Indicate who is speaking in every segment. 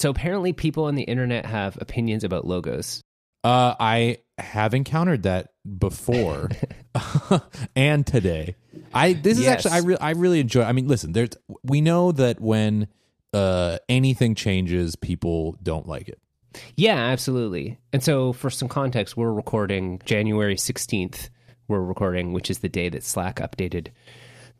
Speaker 1: So apparently, people on the internet have opinions about logos.
Speaker 2: Uh, I have encountered that before and today. I this is
Speaker 1: Yes.
Speaker 2: actually I really I really enjoy. I mean, listen, there's we know that when uh anything changes, people don't like it.
Speaker 1: Yeah, absolutely. And so, for some context, we're recording January 16th. We're recording, which is the day that Slack updated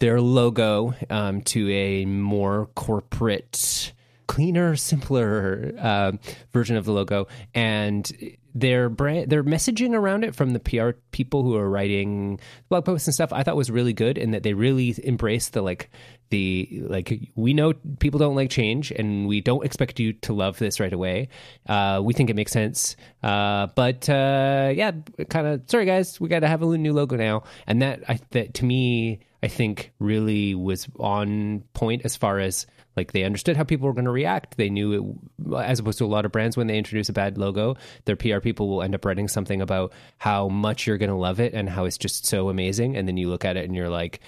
Speaker 1: their logo um, to a more corporate, cleaner, simpler uh, version of the logo. And their brand, their messaging around it from the PR people who are writing blog posts and stuff, I thought was really good, and that they really embraced the like the like we know people don't like change and we don't expect you to love this right away. Uh, we think it makes sense. Uh, but uh, yeah kind of sorry guys we got to have a new logo now. And that I, that to me i think really was on point as far as like they understood how people were going to react. They knew it as opposed to a lot of brands when they introduce a bad logo their pr people will end up writing something about how much you're going to love it and how it's just so amazing. And then you look at it and you're like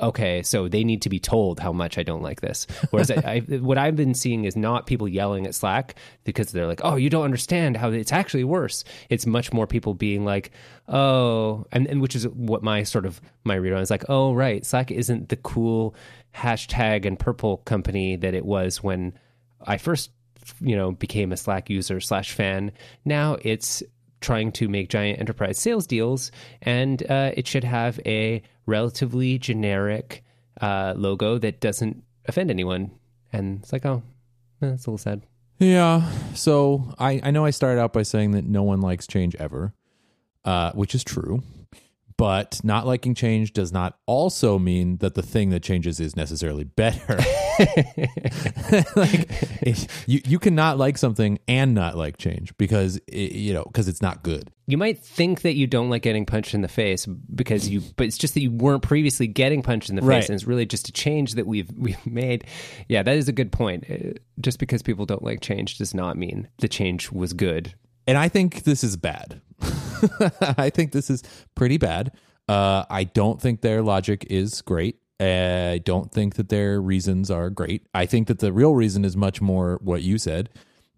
Speaker 1: okay, so they need to be told how much I don't like this. Whereas I, I, what I've been seeing is not people yelling at Slack because they're like, oh, you don't understand how it's actually worse. It's much more people being like, oh, and, and which is what my sort of my read on is like, oh, right, Slack isn't the cool hashtag and purple company that it was when I first, you know, became a Slack user slash fan. Now it's trying to make giant enterprise sales deals, and uh, it should have a relatively generic uh, logo that doesn't offend anyone. And it's like, oh, eh, that's a little sad.
Speaker 2: Yeah. So I, I know I started out by saying that no one likes change ever, uh, which is true. But not liking change does not also mean that the thing that changes is necessarily better. like you, you cannot like something and not like change because it, you know because it's not good.
Speaker 1: You might think that you don't like getting punched in the face because you, but it's just that you weren't previously getting punched in the face,
Speaker 2: Right.
Speaker 1: and it's really just a change that we've we've made. Yeah, that is a good point. Uh, Just because people don't like change does not mean the change was good.
Speaker 2: and I think this is bad. I think this is pretty bad. Uh, I don't think their logic is great. I don't think that their reasons are great. I think that the real reason is much more what you said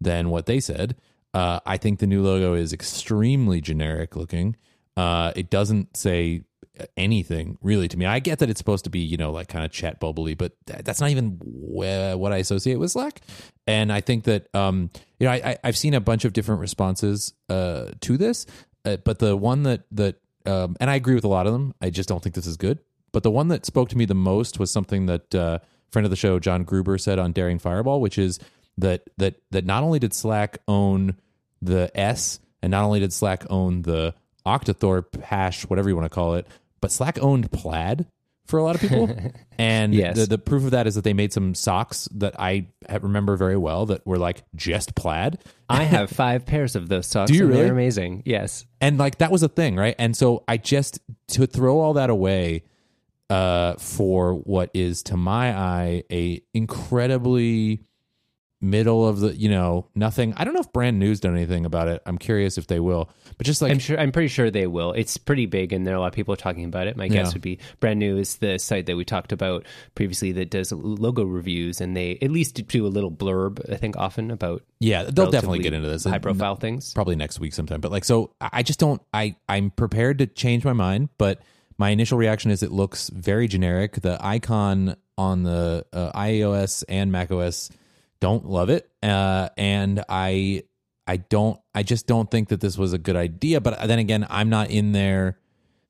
Speaker 2: than what they said. Uh, I think the new logo is extremely generic looking. Uh, it doesn't say anything really to me. I get that it's supposed to be, you know, like kind of chat bubbly, but th- that's not even wh- what I associate with Slack. And I think that, um, you know, I, I, I've seen a bunch of different responses uh, to this, uh, but the one that that, um, and I agree with a lot of them. I just don't think this is good. But the one that spoke to me the most was something that uh, friend of the show John Gruber said on Daring Fireball, which is that that that not only did Slack own the S, and not only did Slack own the Octothorpe hash, whatever you want to call it, but Slack owned Plaid for a lot of people. and
Speaker 1: Yes.
Speaker 2: the, the proof of that is that they made some socks that I remember very well that were like just plaid.
Speaker 1: I have five pairs of those socks.
Speaker 2: Do you
Speaker 1: and
Speaker 2: really?
Speaker 1: They're amazing. Yes.
Speaker 2: and like that was a thing right and so i just to throw all that away uh for what is to my eye a incredibly middle of the you know nothing i don't know if Brand New's done anything about it i'm curious if they will but just like
Speaker 1: I'm sure. I'm pretty sure they will. It's pretty big, and there are a lot of people talking about it. My guess
Speaker 2: Yeah.
Speaker 1: would be Brand New is the site that we talked about previously that does logo reviews, and they at least do a little blurb. I think often about
Speaker 2: yeah they'll definitely get into this
Speaker 1: high profile things.
Speaker 2: probably next week sometime but like so i just don't i i'm prepared to change my mind but my initial reaction is it looks very generic the icon on the uh, ios and macos don't love it. Uh, and i i don't i just don't think that this was a good idea. But then again i'm not in their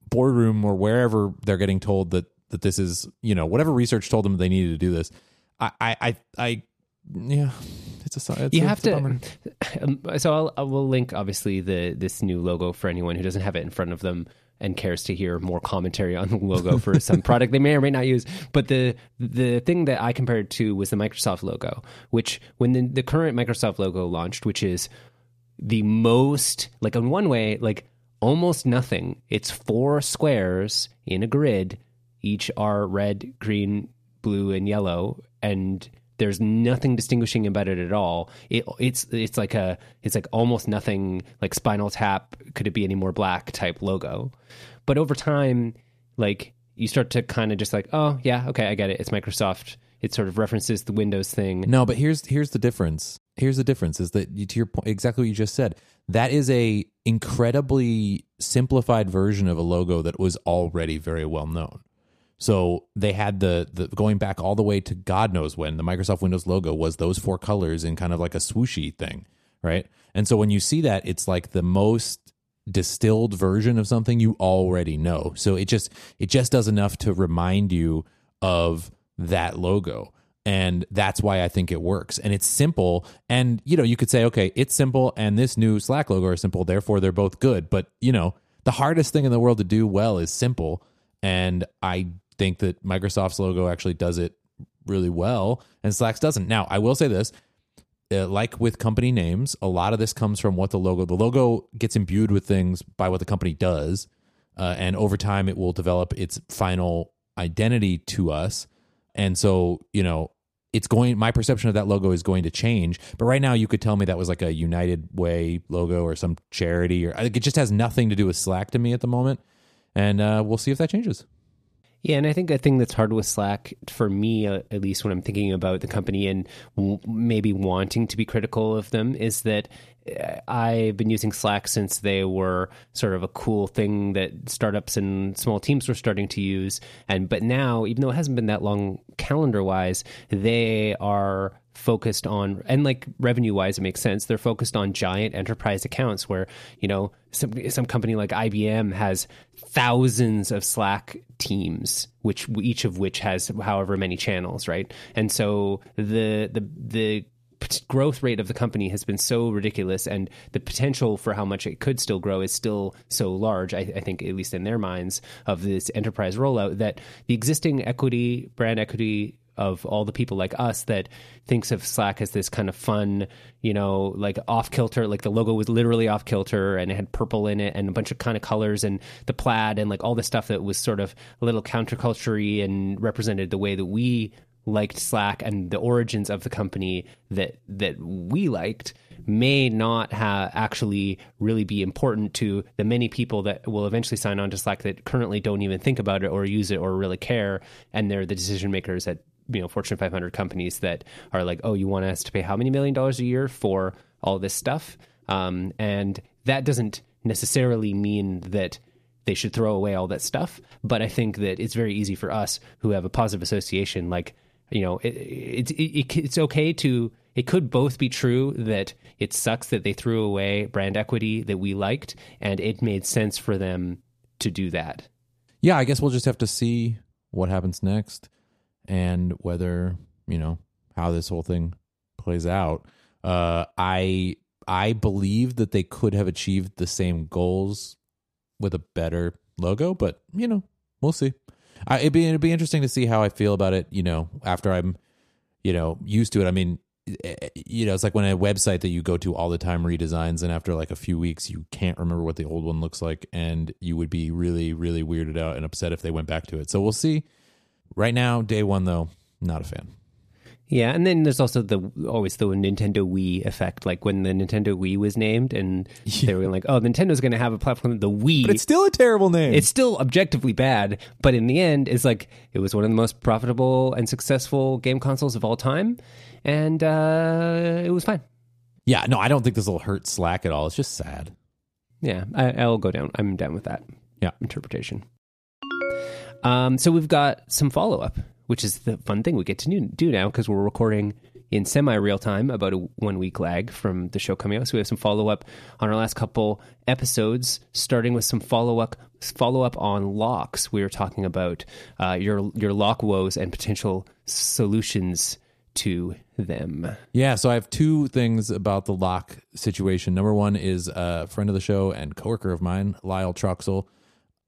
Speaker 2: boardroom or wherever they're getting told that that this is you know whatever research told them they needed to do this. I i i, I yeah it's a it's
Speaker 1: you
Speaker 2: a-
Speaker 1: have
Speaker 2: it's a
Speaker 1: to. Um, so I'll, I will link obviously the this new logo for anyone who doesn't have it in front of them and cares to hear more commentary on the logo for some product they may or may not use. But the the thing that I compared to was the Microsoft logo, which when the, the current Microsoft logo launched, which is the most like in one way like almost nothing. It's four squares in a grid, each are red, green, blue, and yellow, and there's nothing distinguishing about it at all. It, it's it's like a it's like almost nothing like Spinal Tap. Could it be any more black type logo? But over time, like you start to kind of just like, oh yeah, okay, I get it. It's Microsoft. It sort of references the Windows thing.
Speaker 2: No, but here's here's the difference. here's the difference: is that to your point, exactly what you just said. That is a incredibly simplified version of a logo that was already very well known. So they had the the going back all the way to God knows when the Microsoft Windows logo was those four colors in kind of like a swooshy thing, right? And so when you see that, it's like the most distilled version of something you already know. So it just it just does enough to remind you of that logo. And that's why I think it works. And it's simple. And you know, you could say, okay, it's simple and this new Slack logo are simple, therefore they're both good. But you know, the hardest thing in the world to do well is simple. And I think that Microsoft's logo actually does it really well and Slack's doesn't. Now, I will say this uh, like with company names, a lot of this comes from what the logo, the logo gets imbued with things by what the company does. Uh, and over time, it will develop its final identity to us. And so, you know, it's going, my perception of that logo is going to change. But right now, you could tell me that was like a United Way logo or some charity, or it just has nothing to do with Slack to me at the moment. And uh, we'll see if that changes.
Speaker 1: Yeah, and I think a thing that's hard with Slack, for me uh, at least, when I'm thinking about the company and w- maybe wanting to be critical of them, is that I've been using Slack since they were sort of a cool thing that startups and small teams were starting to use. And but now, even though it hasn't been that long calendar wise, they are focused on and like revenue wise it makes sense they're focused on giant enterprise accounts where you know some some company like IBM has thousands of Slack teams which each of which has however many channels right and so the the the growth rate of the company has been so ridiculous and the potential for how much it could still grow is still so large I, I, think at least in their minds of this enterprise rollout that the existing equity brand equity of all the people like us that thinks of Slack as this kind of fun, you know, like off kilter. Like the logo was literally off kilter and it had purple in it and a bunch of kind of colors and the plaid and like all the stuff that was sort of a little counterculture and represented the way that we liked Slack and the origins of the company that that we liked may not have actually really be important to the many people that will eventually sign on to Slack that currently don't even think about it or use it or really care and they're the decision makers at you know Fortune 500 companies that are like, oh, you want us to pay how many million dollars a year for all this stuff, um, and that doesn't necessarily mean that they should throw away all that stuff. But I think that it's very easy for us who have a positive association, like you know, it, it, it, it's okay to. It could both be true that it sucks that they threw away brand equity that we liked, and it made sense for them to do that.
Speaker 2: Yeah, I guess we'll just have to see what happens next and whether you know how this whole thing plays out. Uh, I I believe that they could have achieved the same goals with a better logo, but you know we'll see. I, it'd be it'd be interesting to see how I feel about it. You know, after I'm you know used to it. I mean, eh, eh, you know, it's like when a website that you go to all the time redesigns, and after like a few weeks, you can't remember what the old one looks like, and you would be really, really weirded out and upset if they went back to it. So we'll see. Right now, day one though, not a fan.
Speaker 1: Yeah, and then there's also the always the Nintendo Wii effect, like when the Nintendo Wii was named, and yeah. they were like, "Oh, Nintendo's going to have a platform." The Wii,
Speaker 2: but it's still a terrible name.
Speaker 1: It's still objectively bad, but in the end, it's like it was one of the most profitable and successful game consoles of all time, and uh, it was fine.
Speaker 2: Yeah, no, I don't think this will hurt Slack at all. It's just sad.
Speaker 1: Yeah, I, I'll go down. I'm down with that.
Speaker 2: Yeah,
Speaker 1: interpretation. Um, so we've got some follow up, which is the fun thing we get to do now because we're recording in semi real time, about a one week lag from the show coming out. So we have some follow up on our last couple episodes, starting with some follow up follow up on locks. We were talking about uh, your your lock woes and potential solutions to them.
Speaker 2: Yeah, so I have two things about the lock situation. Number one is a friend of the show and coworker of mine, Lyle Troxel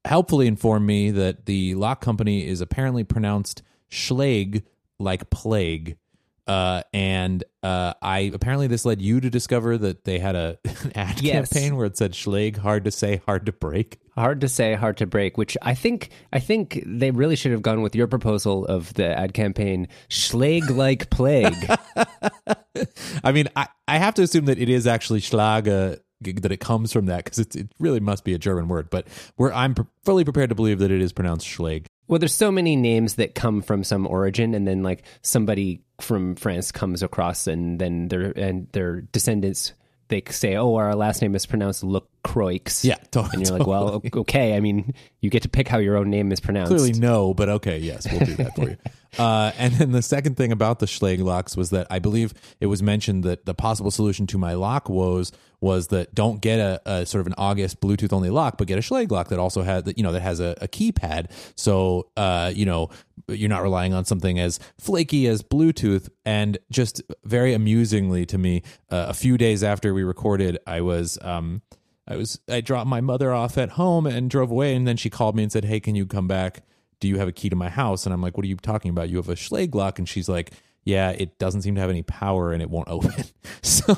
Speaker 2: helpfully informed me that the lock company is apparently pronounced Schlage like plague. Uh, and uh, I apparently this led you to discover that they had a an ad yes. campaign where it said Schlage, hard to say, hard to break.
Speaker 1: Hard to say, hard to break. Which I think I think they really should have gone with your proposal of the ad campaign, Schlage like plague.
Speaker 2: I mean, I, I have to assume that it is actually Schlage that it comes from that because it really must be a German word. But where I'm fully prepared to believe that it is pronounced Schlag.
Speaker 1: Well, there's so many names that come from some origin, and then like somebody from France comes across, and then their and their descendants they say, "Oh, our last name is pronounced Lecroix."
Speaker 2: Yeah, to-
Speaker 1: and you're like, "Well, okay. I mean, you get to pick how your own name is pronounced."
Speaker 2: Clearly, no, but okay, yes, we'll do that for you. Uh, and then the second thing about the Schlage locks was that I believe it was mentioned that the possible solution to my lock woes was that don't get a, a sort of an August Bluetooth only lock, but get a Schlage lock that also has that you know that has a, a keypad. So uh, you know you're not relying on something as flaky as Bluetooth. And just very amusingly to me, uh, a few days after we recorded, I was. Um, I was I dropped my mother off at home and drove away, and then she called me and said, "Hey, can you come back? Do you have a key to my house?" And I'm like, "What are you talking about? You have a Schlage lock?" And she's like, "Yeah, it doesn't seem to have any power and it won't open." So,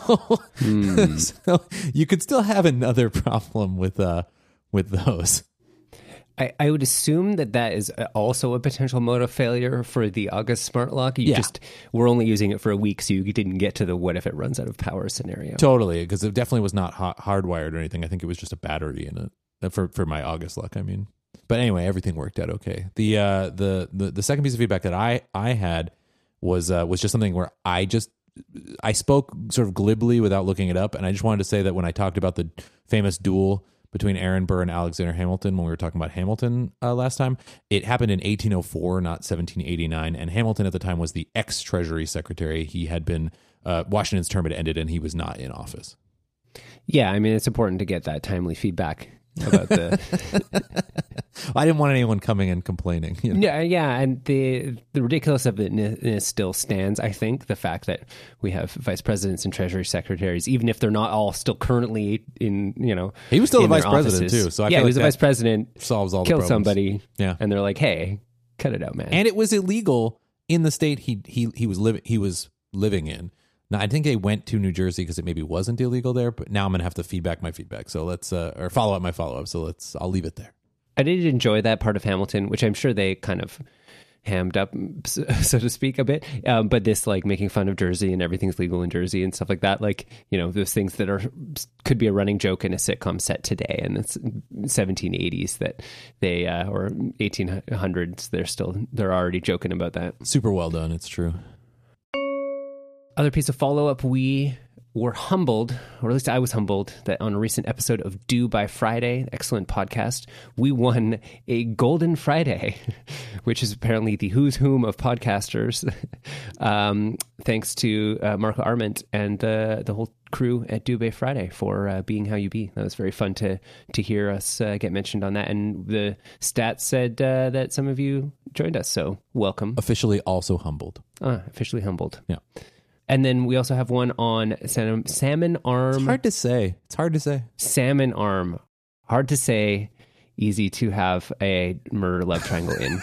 Speaker 2: so you could still have another problem with uh with those.
Speaker 1: I, I would assume that that is also a potential mode of failure for the August smart lock. You
Speaker 2: Yeah.
Speaker 1: just we're only using it for a week, so you didn't get to the what if it runs out of power scenario.
Speaker 2: Totally, because it definitely was not hot, hardwired or anything. I think it was just a battery in it Uh, for for my August lock. I mean, but anyway, everything worked out okay. The uh, the the the second piece of feedback that I I had was uh, was just something where I just I spoke sort of glibly without looking it up, and I just wanted to say that when I talked about the famous duel between Aaron Burr and Alexander Hamilton when we were talking about Hamilton uh, last time, it happened in 1804, not 1789, and Hamilton at the time was the ex Treasury Secretary. He had been uh, Washington's term had ended, and he was not in office.
Speaker 1: Yeah, I mean it's important to get that timely feedback about the
Speaker 2: I didn't want anyone coming and complaining. you know.
Speaker 1: yeah yeah, and the the ridiculous of it still stands. I think the fact that we have vice presidents and treasury secretaries, even if they're not all still currently in you know
Speaker 2: He was still the vice
Speaker 1: their
Speaker 2: president, too, so I
Speaker 1: yeah, he was
Speaker 2: like
Speaker 1: the vice president,
Speaker 2: solves all the
Speaker 1: killed somebody,
Speaker 2: Yeah.
Speaker 1: and they're like, hey, cut it out, man.
Speaker 2: and it was illegal in the state he he he was living he was living in. Now I think they went to New Jersey because it maybe wasn't illegal there, but now I'm gonna have to feedback my feedback. So let's uh, or follow up my follow up. So let's I'll leave it there.
Speaker 1: I did enjoy that part of Hamilton, which I'm sure they kind of hammed up, so so to speak, a bit. Um, but this, like, making fun of Jersey and everything's legal in Jersey and stuff like that, like, you know, those things that are could be a running joke in a sitcom set today, and it's 1780s that they uh, or 1800s, they're still they're already joking about that.
Speaker 2: Super well done. It's true.
Speaker 1: Other piece of follow up, we were humbled, or at least I was humbled, that on a recent episode of Do by Friday, excellent podcast, we won a Golden Friday, which is apparently the who's whom of podcasters, um, thanks to uh, Marco Arment and the the whole crew at Do by Friday for uh, being how you be. That was very fun to to hear us uh, get mentioned on that, and the stats said uh, that some of you joined us, so welcome.
Speaker 2: Officially also humbled.
Speaker 1: Uh, officially humbled.
Speaker 2: Yeah.
Speaker 1: And then we also have one on salmon, salmon arm.
Speaker 2: It's hard to say. It's hard to say.
Speaker 1: Salmon arm. Hard to say. Easy to have a murder love triangle in.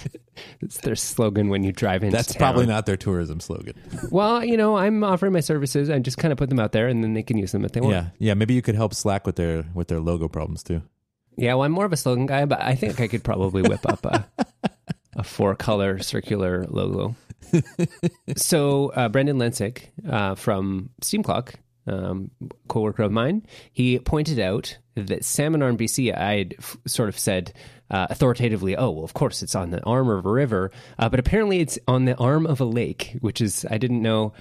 Speaker 1: it's their slogan when you drive in.
Speaker 2: That's
Speaker 1: town.
Speaker 2: probably not their tourism slogan.
Speaker 1: Well, you know, I'm offering my services. I just kind of put them out there, and then they can use them if they want.
Speaker 2: Yeah, yeah. Maybe you could help Slack with their with their logo problems too.
Speaker 1: Yeah, well, I'm more of a slogan guy, but I think I could probably whip up a, a four color circular logo. so, uh, Brendan Lensink uh, from Steam Clock, um, co-worker of mine, he pointed out that Salmon Arm BC, I had f- sort of said uh, authoritatively, oh, well, of course, it's on the arm of a river, uh, but apparently it's on the arm of a lake, which is, I didn't know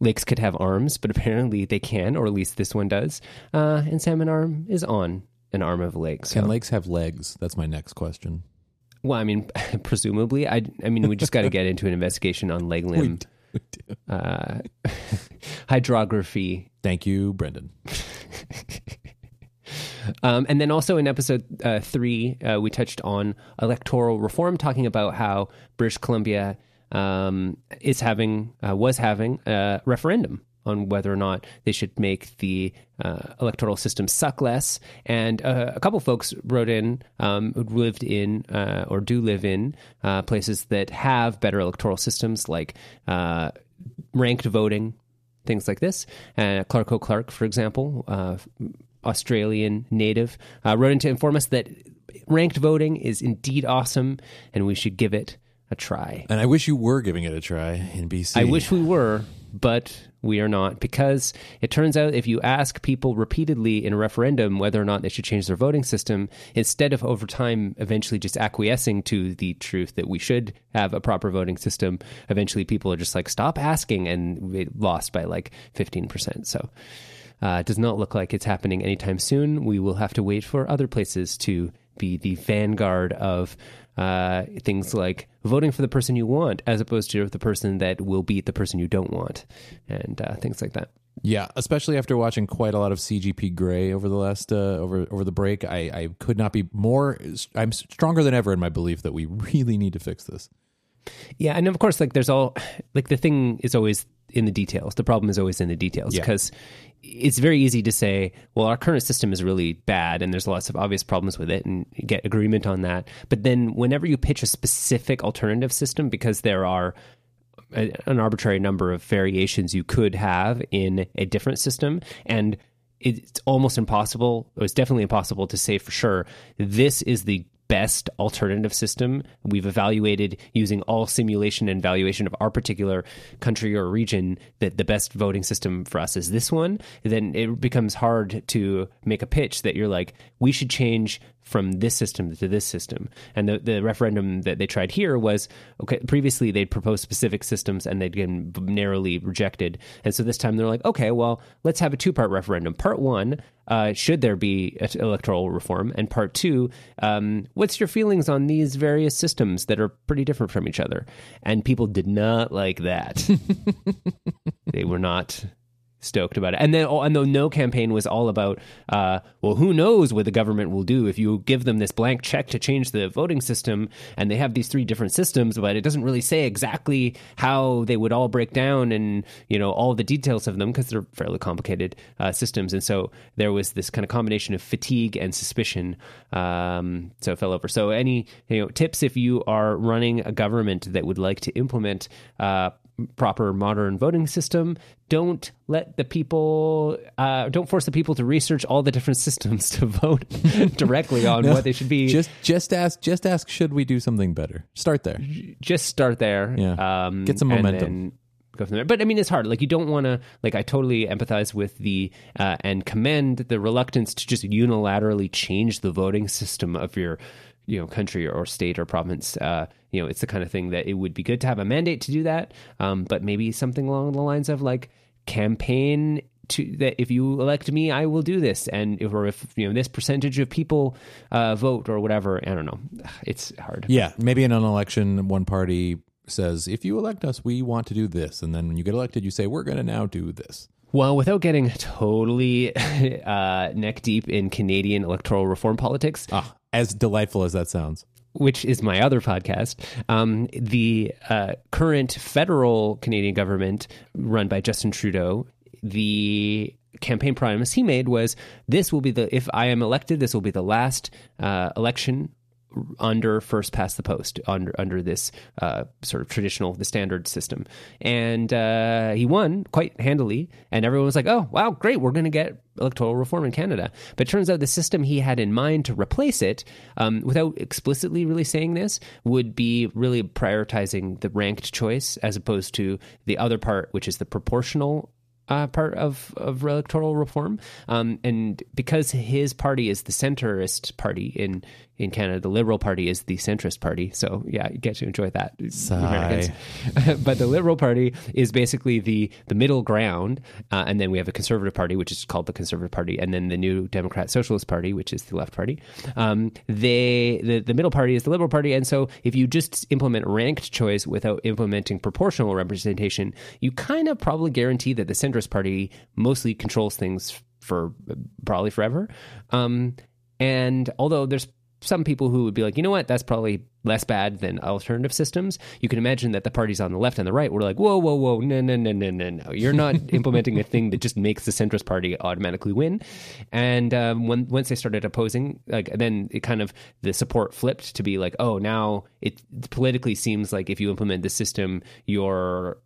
Speaker 1: lakes could have arms, but apparently they can, or at least this one does. Uh, and Salmon Arm is on an arm of a lake. So
Speaker 2: Can lakes have legs? That's my next question.
Speaker 1: Well, I mean, presumably, I, I mean, we just got to get into an investigation on leg limb uh, hydrography,
Speaker 2: Thank you, Brendan.
Speaker 1: um, and then also in episode uh, three, uh, we touched on electoral reform, talking about how British Columbia um, is having uh, was having a referendum on whether or not they should make the uh, electoral system suck less. And uh, a couple folks wrote in um, who lived in uh, or do live in uh, places that have better electoral systems, like uh, ranked voting, things like this. Uh, Clark O'Clark, for example, uh, Australian native, uh, wrote in to inform us that ranked voting is indeed awesome and we should give it a try.
Speaker 2: And I wish you were giving it a try in BC.
Speaker 1: I wish we were, but we are not because it turns out if you ask people repeatedly in a referendum whether or not they should change their voting system, instead of over time eventually just acquiescing to the truth that we should have a proper voting system, eventually people are just like, stop asking, and we lost by like 15%. So uh, it does not look like it's happening anytime soon. We will have to wait for other places to be the vanguard of uh, things like voting for the person you want as opposed to the person that will beat the person you don't want and uh, things like that.
Speaker 2: Yeah, especially after watching quite a lot of CGP Grey over the last uh, over over the break, I, I could not be more. I'm stronger than ever in my belief that we really need to fix this.
Speaker 1: Yeah, and of course, like there's all like the thing is always in the details. The problem is always in the details because it's very easy to say, well, our current system is really bad and there's lots of obvious problems with it and get agreement on that. But then whenever you pitch a specific alternative system, because there are a, an arbitrary number of variations you could have in a different system and it's almost impossible, it's definitely impossible to say for sure this is the best alternative system we've evaluated using all simulation and valuation of our particular country or region that the best voting system for us is this one then it becomes hard to make a pitch that you're like we should change from this system to this system. And the, the referendum that they tried here was okay, previously they'd proposed specific systems and they'd been narrowly rejected. And so this time they're like, okay, well, let's have a two part referendum. Part one, uh, should there be electoral reform? And part two, um, what's your feelings on these various systems that are pretty different from each other? And people did not like that. they were not stoked about it. And then, oh, and the no campaign was all about, uh, well, who knows what the government will do if you give them this blank check to change the voting system, and they have these three different systems, but it doesn't really say exactly how they would all break down and you know all the details of them because they're fairly complicated uh, systems. And so there was this kind of combination of fatigue and suspicion. Um, so it fell over. So any you know tips if you are running a government that would like to implement uh, proper modern voting system. Don't let the people, uh, don't force the people to research all the different systems to vote directly on no, what they should be.
Speaker 2: Just, just ask, just ask, should we do something better? Start there.
Speaker 1: Just start there.
Speaker 2: Yeah. Um, Get some momentum.
Speaker 1: Go from there. But I mean, it's hard. Like you don't want to. Like I totally empathize with the uh, and commend the reluctance to just unilaterally change the voting system of your you know country or state or province uh, you know it's the kind of thing that it would be good to have a mandate to do that. Um, but maybe something along the lines of like campaign to that if you elect me i will do this. And if, or if you know this percentage of people uh, vote or whatever i don't know. It's hard.
Speaker 2: Yeah maybe in an election one party says if you elect us we want to do this. And then when you get elected you say we're going to now do this.
Speaker 1: Well, without getting totally uh, neck deep in Canadian electoral reform politics,
Speaker 2: ah, as delightful as that sounds.
Speaker 1: Which is my other podcast, um, the uh, current federal Canadian government, run by Justin Trudeau, the campaign promise he made was this will be the if I am elected, this will be the last uh, election under first past the post under under this uh, sort of traditional the standard system and uh, he won quite handily and everyone was like oh wow great we're going to get electoral reform in Canada but it turns out the system he had in mind to replace it um, without explicitly really saying this would be really prioritizing the ranked choice as opposed to the other part which is the proportional uh, part of, of electoral reform. Um, and because his party is the centrist party in in Canada, the Liberal Party is the centrist party. So yeah, you get to enjoy that. but the Liberal Party is basically the the middle ground, uh, and then we have a Conservative Party, which is called the Conservative Party, and then the New Democrat Socialist Party, which is the Left Party. Um, they the the middle party is the Liberal Party, and so if you just implement ranked choice without implementing proportional representation, you kind of probably guarantee that the centrist party mostly controls things for probably forever. Um, and although there's some people who would be like, you know what, that's probably less bad than alternative systems. You can imagine that the parties on the left and the right were like, whoa, whoa, whoa, no, no, no, no, no, no. You're not implementing a thing that just makes the centrist party automatically win. And um, when once they started opposing, like then it kind of the support flipped to be like, oh, now it politically seems like if you implement this system, you're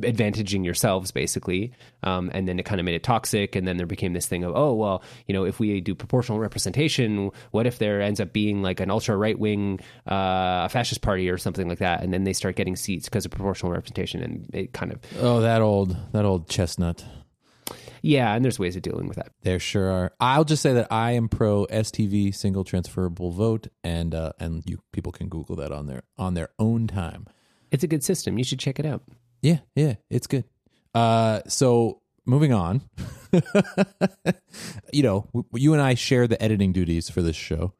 Speaker 1: advantaging yourselves basically um, and then it kind of made it toxic and then there became this thing of oh well you know if we do proportional representation what if there ends up being like an ultra right wing uh, fascist party or something like that and then they start getting seats because of proportional representation and it kind of
Speaker 2: Oh, that old that old chestnut.
Speaker 1: yeah and there's ways of dealing with that
Speaker 2: There sure are. I'll just say that I am pro STV single transferable vote, and uh, and you people can Google that on their on their own time.
Speaker 1: it's a good system you should check it out
Speaker 2: Yeah, yeah, it's good. Uh, so moving on, you know, w- you and I share the editing duties for this show,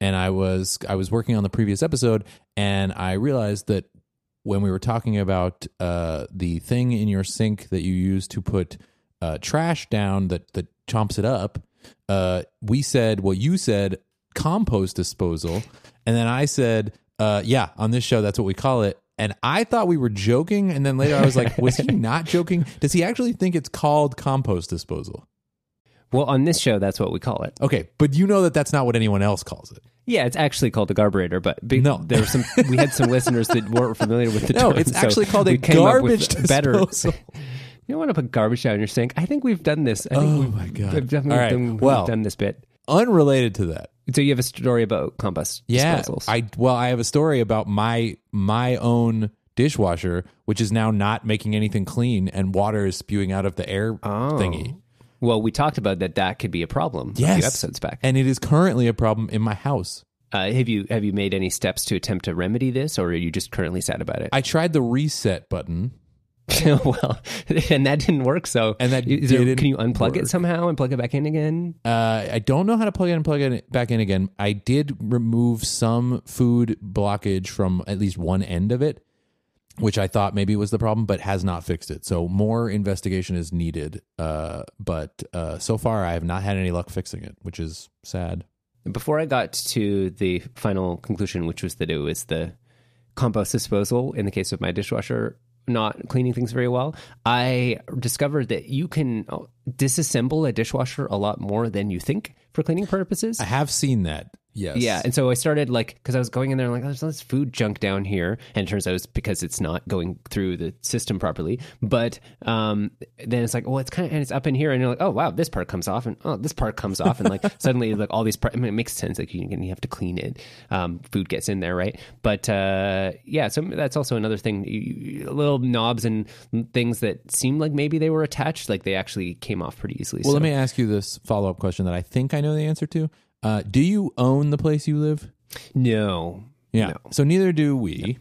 Speaker 2: and I was I was working on the previous episode, and I realized that when we were talking about uh, the thing in your sink that you use to put uh, trash down that that chomps it up, uh, we said well, you said compost disposal, and then I said, uh, yeah, on this show that's what we call it. And I thought we were joking, and then later I was like, was he not joking? Does he actually think it's called compost disposal?
Speaker 1: well on this show that's what we call it
Speaker 2: Okay, but you know that that's not what anyone else calls it.
Speaker 1: yeah it's actually called a garburator but big,
Speaker 2: No.
Speaker 1: there were some we had some listeners that weren't familiar with the
Speaker 2: No,
Speaker 1: term,
Speaker 2: it's
Speaker 1: so
Speaker 2: actually called a
Speaker 1: we came up with
Speaker 2: garbage
Speaker 1: better
Speaker 2: disposal.
Speaker 1: You don't want to put garbage down in your sink. I think we've done this. I think
Speaker 2: Oh
Speaker 1: we've,
Speaker 2: my God.
Speaker 1: We've definitely
Speaker 2: All right,
Speaker 1: done, we've
Speaker 2: well-
Speaker 1: done this bit.
Speaker 2: Unrelated to that,
Speaker 1: So you have a story about compost
Speaker 2: yeah,
Speaker 1: disposals.
Speaker 2: I well, I have a story about my my own dishwasher, which is now not making anything clean, and water is spewing out of the air
Speaker 1: Oh.
Speaker 2: thingy.
Speaker 1: well, we talked about that. That could be a problem. a
Speaker 2: Yes,
Speaker 1: few episodes back.
Speaker 2: and it is currently a problem in my house.
Speaker 1: Uh, have you have you made any steps to attempt to remedy this, or are you just currently sad about it?
Speaker 2: I tried the reset button.
Speaker 1: well, and that didn't work. So
Speaker 2: And that
Speaker 1: is there- can you unplug
Speaker 2: work.
Speaker 1: it somehow and plug it back in again?
Speaker 2: Uh, I don't know how to plug it and plug it back in again. I did remove some food blockage from at least one end of it, which I thought maybe was the problem, but has not fixed it. So more investigation is needed. Uh, but uh, so far, I have not had any luck fixing it, which is sad.
Speaker 1: Before I got to the final conclusion, which was that it was the compost disposal in the case of my dishwasher not cleaning things very well, I discovered that you can uh, disassemble a dishwasher a lot more than you think for cleaning purposes.
Speaker 2: I have seen that. Yes.
Speaker 1: Yeah, and so I started like because I was going in there like there's all this food junk down here, and it turns out it's because it's not going through the system properly. But um, then it's like, well, it's kind of and it's up in here, and you're like, oh wow, this part comes off, and oh, this part comes off, and like suddenly like all these parts. I mean, it makes sense like you you have to clean it. Um, food gets in there, right? But uh, yeah, so that's also another thing. You- little knobs and things that seem like maybe they were attached, like they actually came off pretty easily.
Speaker 2: Well,
Speaker 1: so.
Speaker 2: let me ask you this follow up question that I think I know the answer to. Uh, do you own the place you live?
Speaker 1: no,
Speaker 2: Yeah.
Speaker 1: No.
Speaker 2: So neither do we.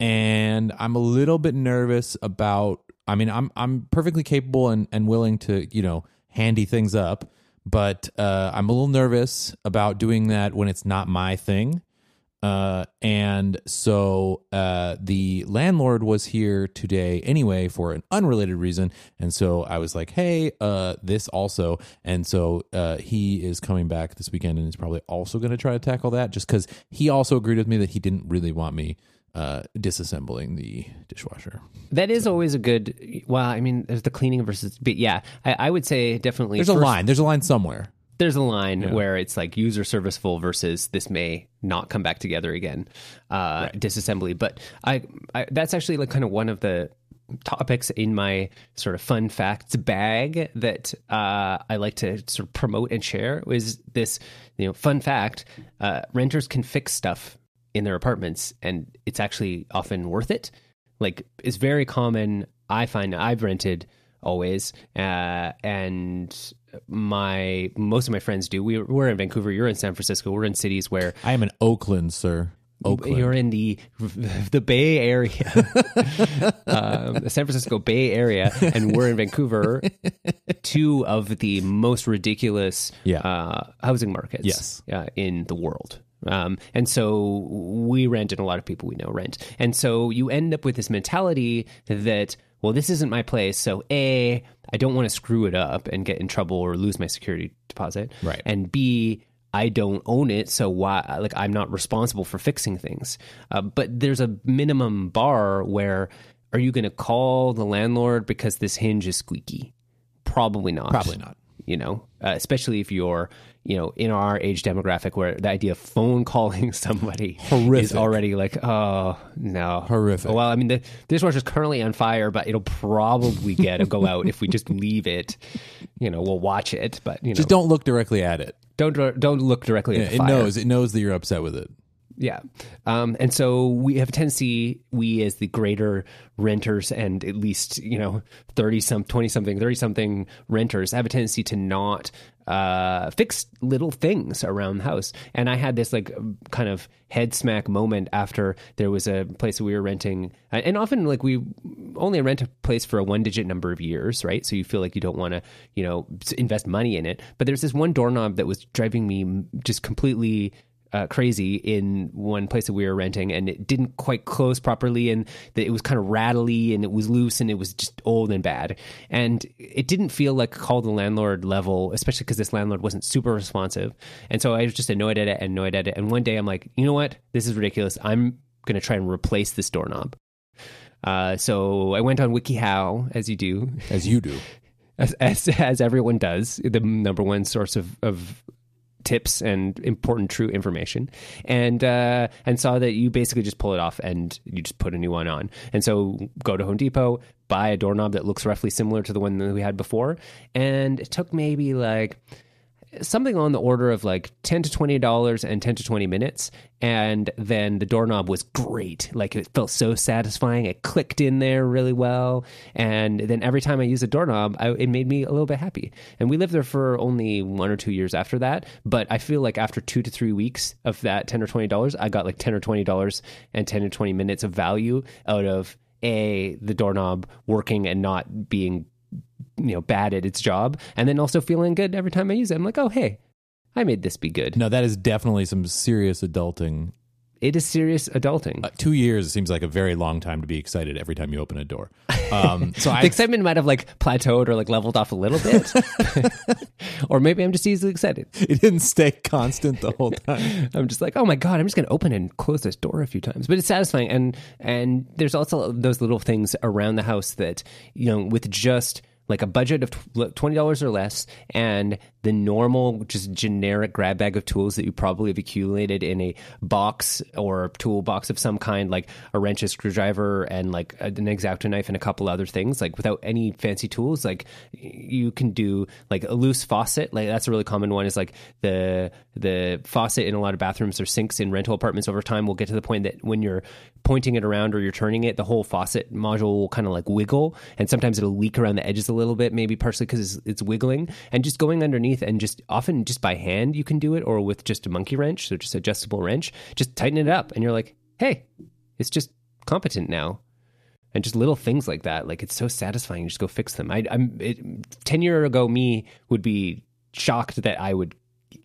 Speaker 2: And I'm a little bit nervous about I mean, I'm I'm perfectly capable and, and willing to, you know, handy things up, but uh, I'm a little nervous about doing that when it's not my thing. Uh, and so uh, the landlord was here today anyway for an unrelated reason, and so I was like, "Hey, uh, this also." And so uh, he is coming back this weekend, and is probably also going to try to tackle that, just because he also agreed with me that he didn't really want me uh, disassembling the dishwasher.
Speaker 1: That is always a good. Well, I mean, there's the cleaning versus, but yeah, I, I would say definitely.
Speaker 2: There's a line. There's a line somewhere.
Speaker 1: There's a line where it's like user serviceful versus this may not come back together again, uh, disassembly. But I, I, that's actually like kind of one of the topics in my sort of fun facts bag that uh, I like to sort of promote and share. Was this, you know, fun fact? Uh, renters can fix stuff in their apartments, and it's actually often worth it. Like it's very common. I find I've rented always, uh, and my most of my friends do. We, we're in Vancouver. You're in San Francisco. We're in cities where
Speaker 2: I am in Oakland, sir. Oakland.
Speaker 1: you're in the the Bay Area, um, the San Francisco Bay Area, and we're in Vancouver. Two of the most ridiculous
Speaker 2: Yeah.
Speaker 1: uh, housing markets
Speaker 2: Yes.
Speaker 1: uh, in the world. Um, and so we rent, and a lot of people we know rent. And so you end up with this mentality that, well, this isn't my place. So, A, I don't want to screw it up and get in trouble or lose my security deposit.
Speaker 2: Right.
Speaker 1: And B, I don't own it, so why? Like I'm not responsible for fixing things. Uh, but there's a minimum bar where are you going to call the landlord because this hinge is squeaky? Probably not.
Speaker 2: Probably not.
Speaker 1: you know, uh, especially if you're, you know, in our age demographic where the idea of phone calling somebody is
Speaker 2: Horrific.
Speaker 1: already like, oh no,
Speaker 2: Horrific.
Speaker 1: Well, I mean, the dishwasher's currently on fire, but it'll probably get a go out if we just leave it. You know, we'll watch it, but you know,
Speaker 2: Just don't look directly at it.
Speaker 1: don't don't look directly at the
Speaker 2: It
Speaker 1: fire.
Speaker 2: knows. It knows that you're upset with it.
Speaker 1: Yeah. Um, and so we have a tendency, we as the greater renters and at least, you know, 30 some, 20 something, 30 something renters have a tendency to not uh, fix little things around the house. And I had this like kind of head smack moment after there was a place we were renting. And often, like, we only rent a place for a one digit number of years, right? So you feel like you don't want to, you know, invest money in it. But there's this one doorknob that was driving me just completely uh, crazy in one place that we were renting, and it didn't quite close properly, and that it was kind of rattly, and it was loose, and it was just old and bad, and it didn't feel like call the landlord level, especially because this landlord wasn't super responsive, and so I was just annoyed at it, and annoyed at it, and one day I'm like, you know what, this is ridiculous. I'm gonna try and replace this doorknob. Uh, so I went on WikiHow, as you do,
Speaker 2: As you do.
Speaker 1: as as, as everyone does, the number one source of, of tips and important true information, and uh, and saw that you basically just pull it off and you just put a new one on. And so go to Home Depot, buy a doorknob that looks roughly similar to the one that we had before, and it took maybe like something on the order of like 10 to 20 dollars and 10 to 20 minutes and then the doorknob was great. Like it felt so satisfying. It clicked in there really well and then every time i used a doorknob I, it made me a little bit happy. And we lived there for only one or two years after that but i feel like after two to three weeks of that 10 or 20 dollars i got like 10 or 20 dollars and 10 or 20 minutes of value out of a the doorknob working and not being you know bad at its job and then also feeling good every time i use it i'm like oh hey i made this be good
Speaker 2: No, that is definitely some serious adulting.
Speaker 1: It is serious adulting
Speaker 2: Uh, two years seems like a very long time to be excited every time you open a door. Um, so
Speaker 1: the
Speaker 2: I,
Speaker 1: excitement might have like plateaued or like leveled off a little bit or maybe i'm just easily excited
Speaker 2: it didn't stay constant the whole time.
Speaker 1: I'm just like, oh my god, I'm just going to open and close this door a few times. But it's satisfying, and and there's also those little things around the house that you know, with just like a budget of tw- twenty dollars or less, and the normal, just generic grab bag of tools that you probably have accumulated in a box or toolbox of some kind, like a wrench, a screwdriver, and like an exacto knife and a couple other things, like without any fancy tools, like you can do like a loose faucet. Like that's a really common one. Is like the the faucet in a lot of bathrooms or sinks in rental apartments over time will get to the point that when you're pointing it around or you're turning it, the whole faucet module will kind of like wiggle, and sometimes it'll leak around the edges a little bit, maybe partially because it's, it's wiggling, and just going underneath and just often just by hand you can do it, or with just a monkey wrench, so just adjustable wrench, just tighten it up, and you're like, hey, it's just competent now and just little things like that. Like it's so satisfying. Just go fix them. I, I'm it, ten year ago me would be shocked that I would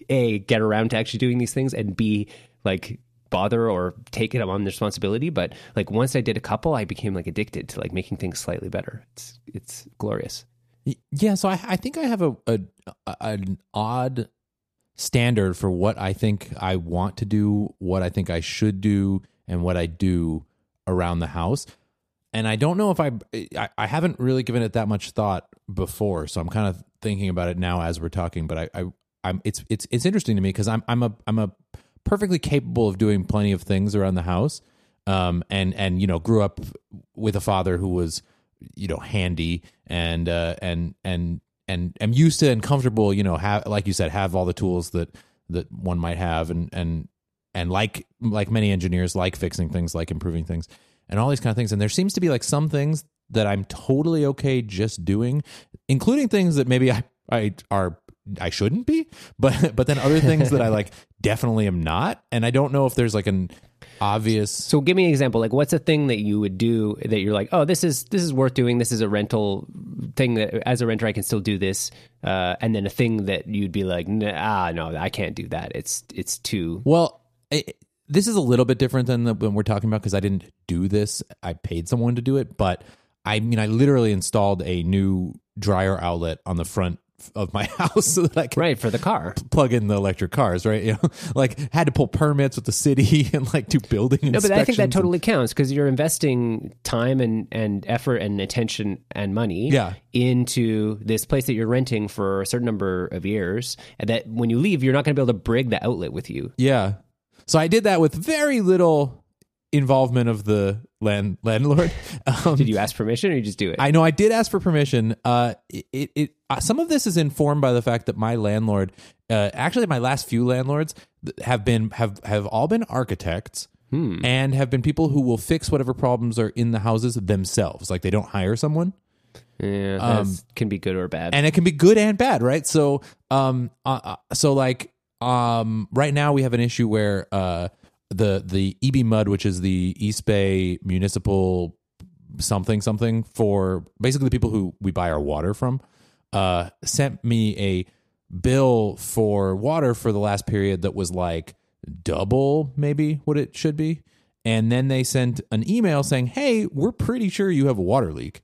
Speaker 1: a get around to actually doing these things and b like bother or take it on the responsibility. But like once I did a couple, I became like addicted to like making things slightly better. It's it's glorious.
Speaker 2: Yeah, so I, I think I have a, a, a an odd standard for what I think I want to do, what I think I should do, and what I do around the house. And I don't know if I, I I haven't really given it that much thought before, so I'm kind of thinking about it now as we're talking. But I, I I'm it's it's it's interesting to me because I'm I'm a I'm a perfectly capable of doing plenty of things around the house. Um and and you know grew up with a father who was you know handy and uh and and and am used to and comfortable you know have like you said have all the tools that that one might have and and and like like many engineers like fixing things like improving things and all these kind of things. And there seems to be like some things that i'm totally okay just doing including things that maybe i i are i shouldn't be but but then other things that i like definitely am not. And i don't know if there's like an obvious
Speaker 1: So give me an example. Like what's a thing that you would do that you're like, oh, this is this is worth doing. This is a rental thing that as a renter I can still do this. Uh, and then a thing that you'd be like, nah, ah, no, I can't do that. It's it's too
Speaker 2: Well, I this is a little bit different than the, when we're talking about because I didn't do this. I paid someone to do it, but I mean, I literally installed a new dryer outlet on the front of my house so that I can
Speaker 1: Right for the car.
Speaker 2: plug in the electric cars, right? You know, like had to pull permits with the city and like do building
Speaker 1: No, but I think that totally counts because you're investing time and, and effort and attention and money
Speaker 2: Yeah.
Speaker 1: into this place that you're renting for a certain number of years. And that when you leave, you're not going to be able to brig the outlet with you.
Speaker 2: Yeah. So I did that with very little involvement of the land landlord. Um,
Speaker 1: Did you ask permission or you just do it?
Speaker 2: I know I did ask for permission. Uh, it, it, uh, some of this is informed by the fact that my landlord, uh, actually my last few landlords have been have have all been architects. And have been people who will fix whatever problems are in the houses themselves. Like they don't hire someone.
Speaker 1: yeah,
Speaker 2: um,
Speaker 1: can be good or bad.
Speaker 2: and it can be good and bad, right? So, um, uh, uh, so like, um, right now we have an issue where uh, the the EBMUD, which is the East Bay Municipal something something for basically the people who we buy our water from, uh, sent me a bill for water for the last period that was like double maybe what it should be. And then they sent an email saying, "Hey, we're pretty sure you have a water leak."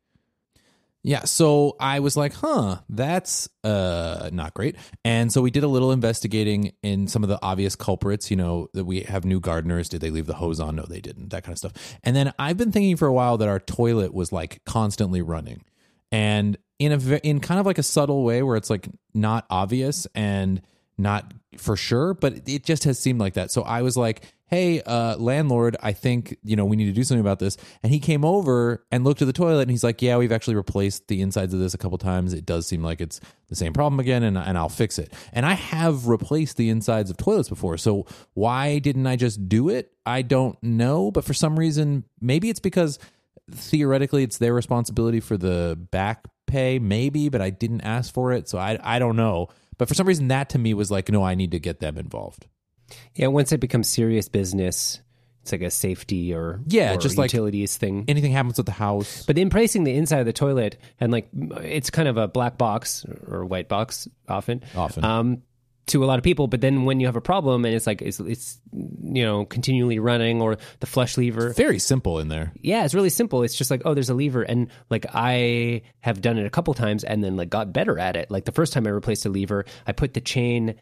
Speaker 2: Yeah, so I was like, "Huh, that's uh not great." And so we did a little investigating in some of the obvious culprits, you know, that we have new gardeners, did they leave the hose on? No, they didn't. That kind of stuff. And then I've been thinking for a while that our toilet was like constantly running. And in a in kind of like a subtle way where it's like not obvious and not for sure, but it just has seemed like that. So I was like, "Hey, uh, landlord, I think you know we need to do something about this." And he came over and looked at the toilet, and he's like, "Yeah, we've actually replaced the insides of this a couple times. It does seem like it's the same problem again, and and I'll fix it." And I have replaced the insides of toilets before, so why didn't I just do it? I don't know, but for some reason, maybe it's because theoretically it's their responsibility for the back pay maybe but i didn't ask for it so i i don't know but for some reason that to me was like no i need to get them involved
Speaker 1: yeah, once it becomes serious business, it's like a safety or
Speaker 2: Yeah,
Speaker 1: or
Speaker 2: just like-
Speaker 1: utilities thing.
Speaker 2: anything happens with the house
Speaker 1: But in pricing the inside of the toilet, and like it's kind of a black box or white box often,
Speaker 2: Often.
Speaker 1: um, to a lot of people. But then when you have a problem and it's like it's, it's you know continually running or the flush lever,
Speaker 2: very simple in there
Speaker 1: yeah, it's really simple. It's just like, oh, there's a lever, and like I have done it a couple times, and then like got better at it. Like the first time I replaced a lever, I put the chain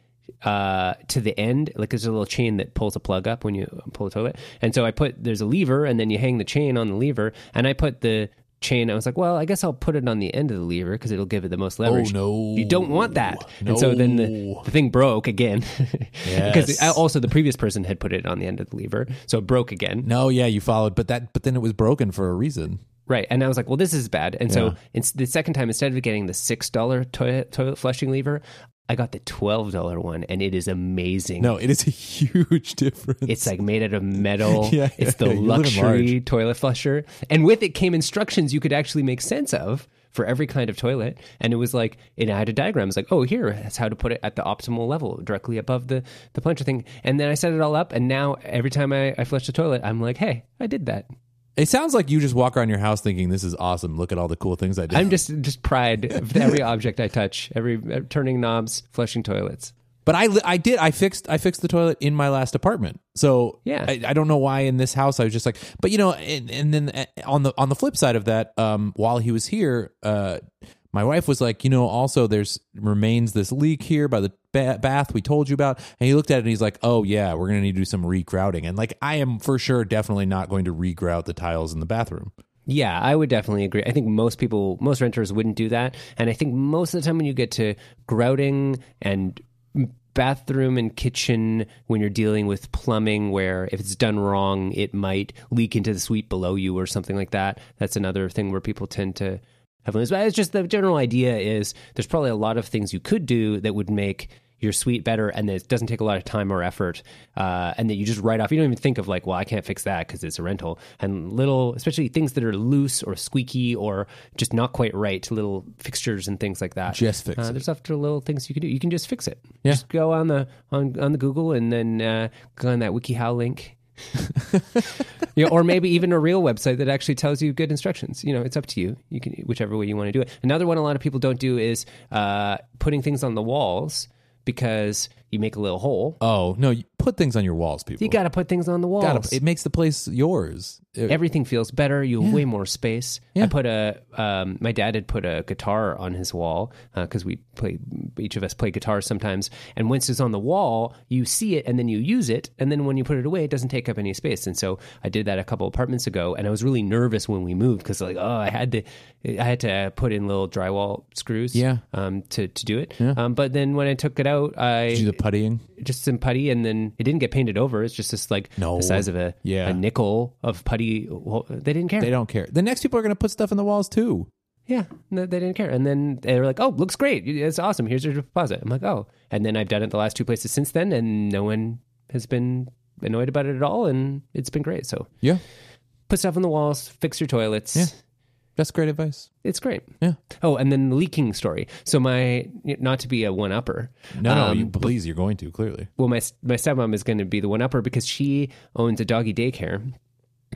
Speaker 1: uh to the end like there's a little chain that pulls a plug up when you pull the toilet and so i put there's a lever and then you hang the chain on the lever and i put the chain i was like well i guess i'll put it on the end of the lever because it'll give it the most oh, leverage Oh,
Speaker 2: no.
Speaker 1: you don't want that No. and so then the, the thing broke again because
Speaker 2: Yes.
Speaker 1: also the previous person had put it on the end of the lever so it broke again
Speaker 2: no yeah you followed but that but then it was broken for a reason
Speaker 1: Right. And I was like, well, this is bad. And
Speaker 2: Yeah.
Speaker 1: so the second time, instead of getting the $6 toilet, toilet flushing lever, I got the $12 one, and it is amazing.
Speaker 2: no it is a huge difference
Speaker 1: It's like made out of metal.
Speaker 2: Yeah,
Speaker 1: it's
Speaker 2: yeah,
Speaker 1: the
Speaker 2: in
Speaker 1: luxury toilet flusher. And with it came instructions you could actually make sense of for every kind of toilet. And it was like, it had a diagram. It's like, oh, here, that's how to put it at the optimal level, directly above the, the plunger thing. And then I set it all up. And now every time I, I flush the toilet, I'm like, hey, I did that.
Speaker 2: It sounds like you just walk around your house thinking this is awesome look at all the cool things i did
Speaker 1: I'm just just pride of every object I touch, every uh, turning knobs, flushing toilets.
Speaker 2: But I, I did I fixed I fixed the toilet in my last apartment. So
Speaker 1: Yeah.
Speaker 2: I, I don't know why in this house I was just like, but you know, and, and then uh, on the on the flip side of that, um, while he was here, uh, my wife was like, you know, also there's remains this leak here by the ba- bath we told you about, and he looked at it and he's like, oh yeah, we're gonna need to do some regrouting, and like I am for sure definitely not going to regrout the tiles in the bathroom.
Speaker 1: Yeah, I would definitely agree. I think most people, most renters wouldn't do that. And I think most of the time when you get to grouting and bathroom and kitchen, when you're dealing with plumbing, where if it's done wrong, it might leak into the suite below you or something like that. That's another thing where people tend to limits. But it's just the general idea is there's probably a lot of things you could do that would make your suite better and that it doesn't take a lot of time or effort uh, and that you just write off you don't even think of like well i can't fix that because it's a rental and little especially things that are loose or squeaky or just not quite right little fixtures and things like that
Speaker 2: Just fix
Speaker 1: uh,
Speaker 2: it.
Speaker 1: there's other little things you can do you can just fix it
Speaker 2: Yeah.
Speaker 1: just go on the on, on the google and then uh, go on that wikihow link you know, or maybe even a real website that actually tells you good instructions. You know, it's up to you. You can whichever way you want to do it. Another one a lot of people don't do is uh, putting things on the walls because you make a little hole.
Speaker 2: Oh no! You put things on your walls, people.
Speaker 1: You got to put things on the walls.
Speaker 2: Gotta- it makes the place yours. It-
Speaker 1: Everything feels better. You have way more space.
Speaker 2: Yeah.
Speaker 1: I put a. Um, my dad had put a guitar on his wall because we play. Each of us play guitar sometimes. And once it's on the wall, you see it and then you use it. And then when you put it away, it doesn't take up any space. And so I did that a couple apartments ago. And I was really nervous when we moved because like oh I had to I had to put in little drywall screws.
Speaker 2: Yeah.
Speaker 1: Um, to to do it. Um, but then when I took it out, I
Speaker 2: puttying.
Speaker 1: just some putty, and then it didn't get painted over. It's just this like
Speaker 2: No.
Speaker 1: the size of a
Speaker 2: Yeah.
Speaker 1: a nickel of putty. Well, they didn't care.
Speaker 2: They don't care. The next people are going to put stuff in the walls too.
Speaker 1: yeah, no, they didn't care. And then they were like, "Oh, looks great. It's awesome. Here's your deposit." I'm like, "Oh," and then I've done it the last two places since then, and no one has been annoyed about it at all, and it's been great. So
Speaker 2: Yeah,
Speaker 1: put stuff on the walls, fix your toilets.
Speaker 2: Yeah. That's great advice.
Speaker 1: It's great.
Speaker 2: Yeah.
Speaker 1: Oh, and then the leaking story. So my not to be a one upper.
Speaker 2: No, no,
Speaker 1: um,
Speaker 2: you, please, you're going to clearly.
Speaker 1: well, my my stepmom is going to be the one upper because she owns a doggy daycare,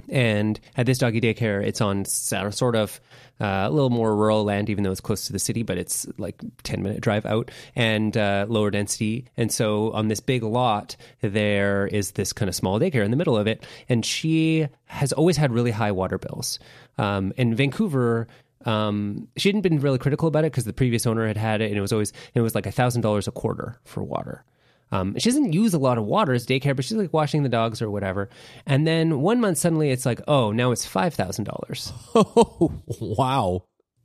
Speaker 1: and at this doggy daycare, it's on so- sort of uh, a little more rural land, even though it's close to the city, but it's like ten minute drive out and uh, lower density. And so on this big lot, there is this kind of small daycare in the middle of it, and she has always had really high water bills. Um, in Vancouver, um, she hadn't been really critical about it because the previous owner had had it, and it was always it was like a thousand dollars a quarter for water. Um, she doesn't use a lot of water as daycare, but she's like washing the dogs or whatever. And then one month suddenly it's like, oh, now it's five thousand dollars.
Speaker 2: Oh, wow.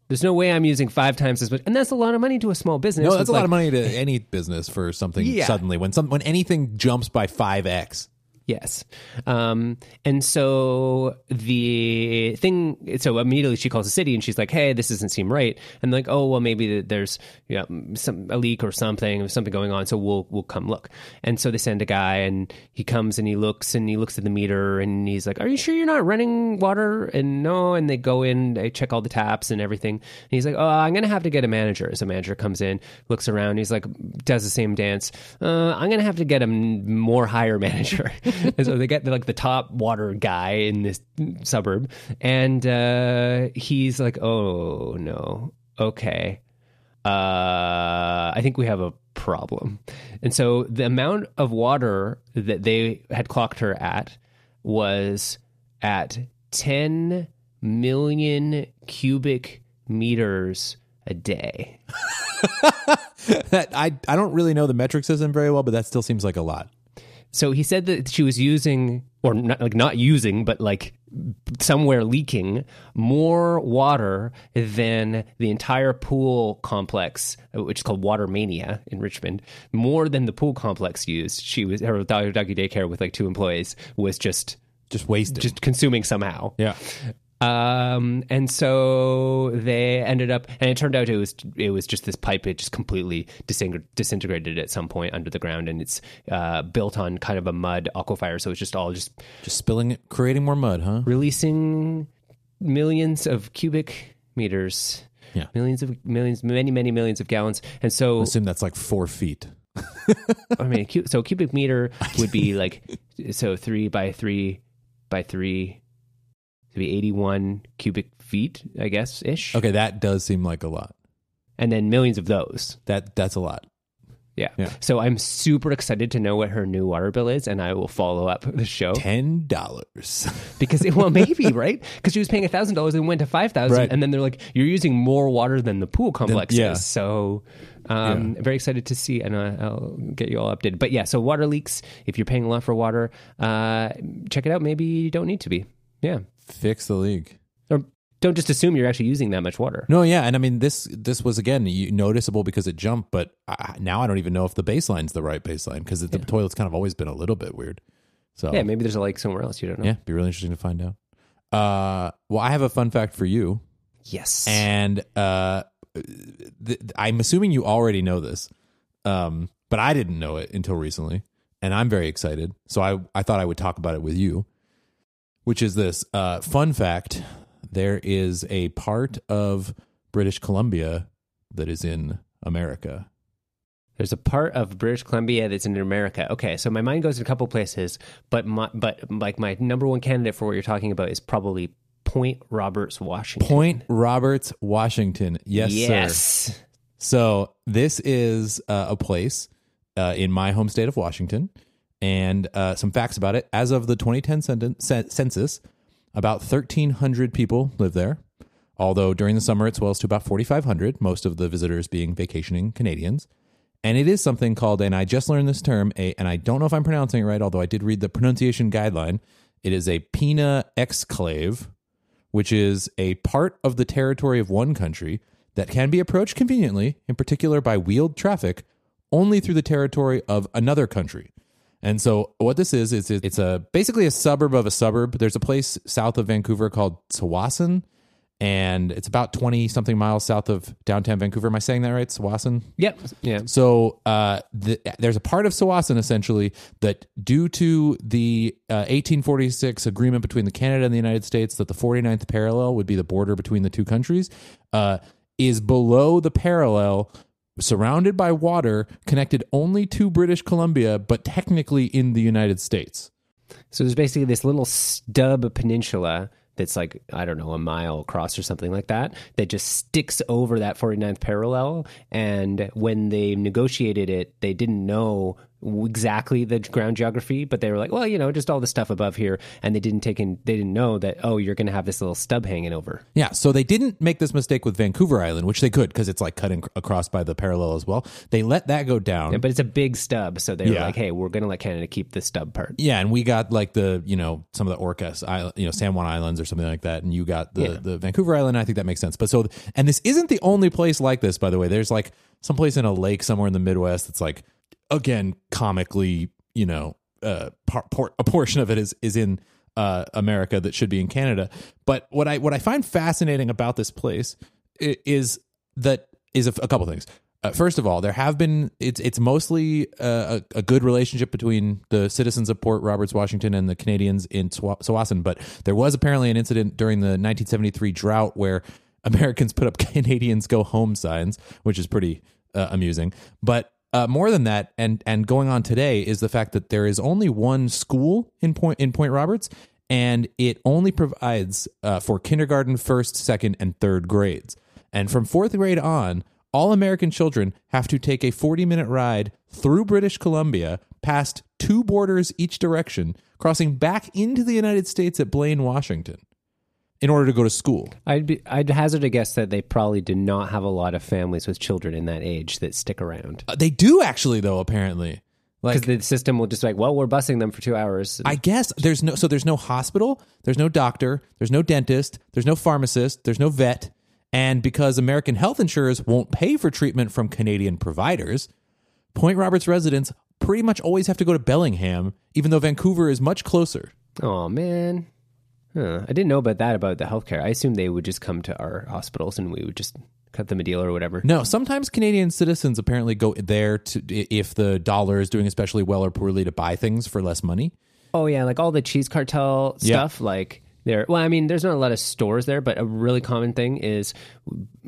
Speaker 1: There's no way I'm using five times as much, and that's a lot of money to a small business.
Speaker 2: No, that's a lot of money to any business for something
Speaker 1: Yeah.
Speaker 2: suddenly when some when anything jumps by five x.
Speaker 1: Yes. Um, and so the thing, so immediately she calls the city and she's like, hey, this doesn't seem right. And like, oh, well, maybe there's you know, some, a leak or something, something going on. So we'll, we'll come look. And so they send a guy and he comes and he looks and he looks at the meter and he's like, are you sure you're not running water? And no. And they go in, they check all the taps and everything. And he's like, oh, I'm going to have to get a manager. So a manager comes in, looks around. He's like, does the same dance. Uh, I'm going to have to get a more higher manager. and so they get like the top water guy in this suburb, and uh, he's like, "Oh no, okay, uh, I think we have a problem." And so the amount of water that they had clocked her at was at ten million cubic meters a day.
Speaker 2: That I I don't really know the metric system very well, but that still seems like a lot.
Speaker 1: So he said that she was using, or not, like not using, but like somewhere leaking more water than the entire pool complex, which is called Watermania in Richmond, more than the pool complex used. She was her doggy daycare with like two employees was just
Speaker 2: Just wasted.
Speaker 1: just consuming somehow.
Speaker 2: yeah.
Speaker 1: Um, and so they ended up, and it turned out it was it was just this pipe. It just completely disintegrated at some point under the ground, and it's uh, built on kind of a mud aquifer. So it's just all just
Speaker 2: Just spilling it, creating more mud, huh?
Speaker 1: releasing millions of cubic meters,
Speaker 2: Yeah.
Speaker 1: millions of millions, many many millions of gallons. And so
Speaker 2: assume that's like four feet.
Speaker 1: I mean, so cubic meter would be like so three by three by three. To be eighty-one cubic feet, I guess ish.
Speaker 2: Okay, that does seem like a lot.
Speaker 1: and then millions of those.
Speaker 2: That that's a lot.
Speaker 1: Yeah.
Speaker 2: Yeah.
Speaker 1: So I'm super excited to know what her new water bill is, and I will follow up the show
Speaker 2: Ten dollars.
Speaker 1: because it, well, maybe right because she was paying thousand dollars and went to five thousand,
Speaker 2: Right.
Speaker 1: and then they're like, you're using more water than the pool complex
Speaker 2: yeah.
Speaker 1: is. So. Um, very excited to see, and uh, I'll get you all updated. But yeah, so water leaks. If you're paying a lot for water, uh, check it out. Maybe you don't need to be. Yeah,
Speaker 2: Fix the league.
Speaker 1: or don't just assume you're actually using that much water.
Speaker 2: No, yeah, and I mean this this was again noticeable because it jumped, but I, now I don't even know if the baseline's the right baseline because the toilet's kind of always been a little bit weird. So
Speaker 1: Yeah, maybe there's a lake somewhere else you don't know.
Speaker 2: yeah, be really interesting to find out. Uh, well, I have a fun fact for you,
Speaker 1: Yes.
Speaker 2: and uh, th- I'm assuming you already know this, um, but I didn't know it until recently, and I'm very excited. So I I thought I would talk about it with you, which is this uh, fun fact: there is a part of British Columbia that is in America.
Speaker 1: There's a part of British Columbia that's in America. Okay, so my mind goes in a couple places, but my, but like my number one candidate for what you're talking about is probably Point Roberts, Washington.
Speaker 2: Point Roberts, Washington. Yes, sir.
Speaker 1: yes.
Speaker 2: So this is uh, a place uh, in my home state of Washington. And uh, some facts about it. As of the 2010 cen- cen- census, about 1,300 people live there. Although during the summer it swells to about 4,500, most of the visitors being vacationing Canadians. And it is something called, and I just learned this term, a, and I don't know if I'm pronouncing it right, although I did read the pronunciation guideline. It is a pene exclave, which is a part of the territory of one country that can be approached conveniently, in particular by wheeled traffic, only through the territory of another country. And so what this is is it's a basically a suburb of a suburb. There's a place south of Vancouver called Tsawwassen, and it's about 20 something miles south of downtown Vancouver. Am I saying that right? Tsawwassen?
Speaker 1: Yep. Yeah.
Speaker 2: So uh, the, there's a part of Tsawwassen essentially that, due to the uh, 1846 agreement between the Canada and the United States, that the 49th parallel would be the border between the two countries, uh, is below the parallel, surrounded by water, connected only to British Columbia, but technically in the United States.
Speaker 1: So there's basically this little stub peninsula that's like I don't know a mile across or something like that that just sticks over that 49th parallel and when they negotiated it they didn't know exactly the ground geography but they were like well you know just all the stuff above here and they didn't take in they didn't know that oh you're going to have this little stub hanging over
Speaker 2: Yeah, so they didn't make this mistake with Vancouver Island, which they could because it's like cutting across by the parallel as well. They let that go down.
Speaker 1: Yeah, but it's a big stub so they were
Speaker 2: Yeah.
Speaker 1: like hey we're going to let Canada keep the stub part
Speaker 2: Yeah, and we got like the you know some of the Orcas, Isle- you know San Juan Islands or something like that, and you got the
Speaker 1: Yeah.
Speaker 2: the Vancouver Island. I think that makes sense. But so and this isn't the only place like this, by the way. There's like some place in a lake somewhere in the Midwest that's like again comically, you know, uh, par- por- a portion of it is is in uh, America that should be in Canada. But what I what I find fascinating about this place is that is a, a couple things. Uh, first of all, there have been it's it's mostly uh, a, a good relationship between the citizens of Point Roberts, Washington, and the Canadians in Tsawwassen. But there was apparently an incident during the 1973 drought where Americans put up Canadians go home signs, which is pretty uh, amusing. But uh, more than that, and and going on today is the fact that there is only one school in Point in Point Roberts, and it only provides uh, for kindergarten, first, second, and third grades. And from fourth grade on, all American children have to take a 40 minute ride through British Columbia, past two borders each direction, crossing back into the United States at Blaine, Washington, in order to go to school.
Speaker 1: I'd be I'd hazard a guess that they probably do not have a lot of families with children in that age that stick around
Speaker 2: Uh, they do actually, though, apparently. Like,
Speaker 1: because the system will just be like well we're busing them for two hours
Speaker 2: I guess there's no so there's no hospital, there's no doctor, there's no dentist, there's no pharmacist, there's no vet, and because American health insurers won't pay for treatment from Canadian providers, Point Roberts residents pretty much always have to go to Bellingham, even though Vancouver is much closer.
Speaker 1: Oh man, huh. I didn't know about that about the healthcare. I assumed they would just come to our hospitals and we would just cut them a deal or whatever.
Speaker 2: No, sometimes Canadian citizens apparently go there to if the dollar is doing especially well or poorly to buy things for less money.
Speaker 1: Oh yeah, like all the cheese cartel
Speaker 2: Yeah.
Speaker 1: stuff. Like there, well, I mean, there's not a lot of stores there, but a really common thing is,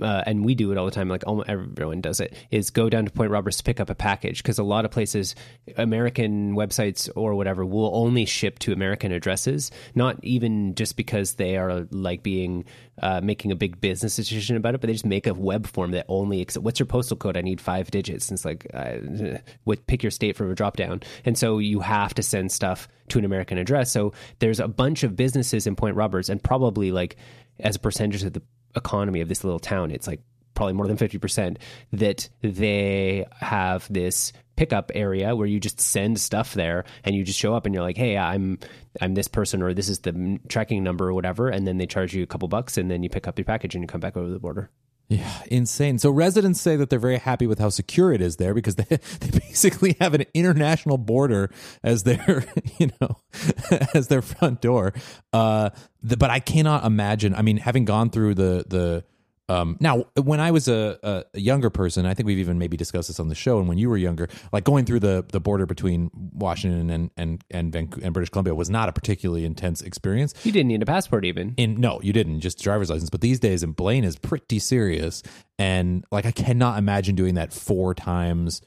Speaker 1: uh, and we do it all the time. Like almost everyone does it. Is go down to Point Roberts to pick up a package because a lot of places, American websites or whatever, will only ship to American addresses. Not even just because they are like being uh, making a big business decision about it, but they just make a web form that only accept. What's your postal code? I need five digits. And it's like, uh, what pick your state from a drop down. And so you have to send stuff to an American address. So there's a bunch of businesses in Point Roberts, and probably like as a percentage of the economy of this little town, it's like probably more than 50% that they have this pickup area where you just send stuff there and you just show up and you're like hey i'm i'm this person or this is the tracking number or whatever and then they charge you a couple bucks and then you pick up your package and you come back over the border
Speaker 2: Yeah, insane. So residents say that they're very happy with how secure it is there because they they basically have an international border as their you know as their front door. Uh, the, but I cannot imagine. I mean, having gone through the the um, now when I was a, a, younger person, I think we've even maybe discussed this on the show. And when you were younger, like going through the the border between Washington and and and, Vancouver, and British Columbia was not a particularly intense experience.
Speaker 1: You didn't need a passport even.
Speaker 2: In no you didn't just driver's license. But these days and blaine is pretty serious and like i cannot imagine doing that four times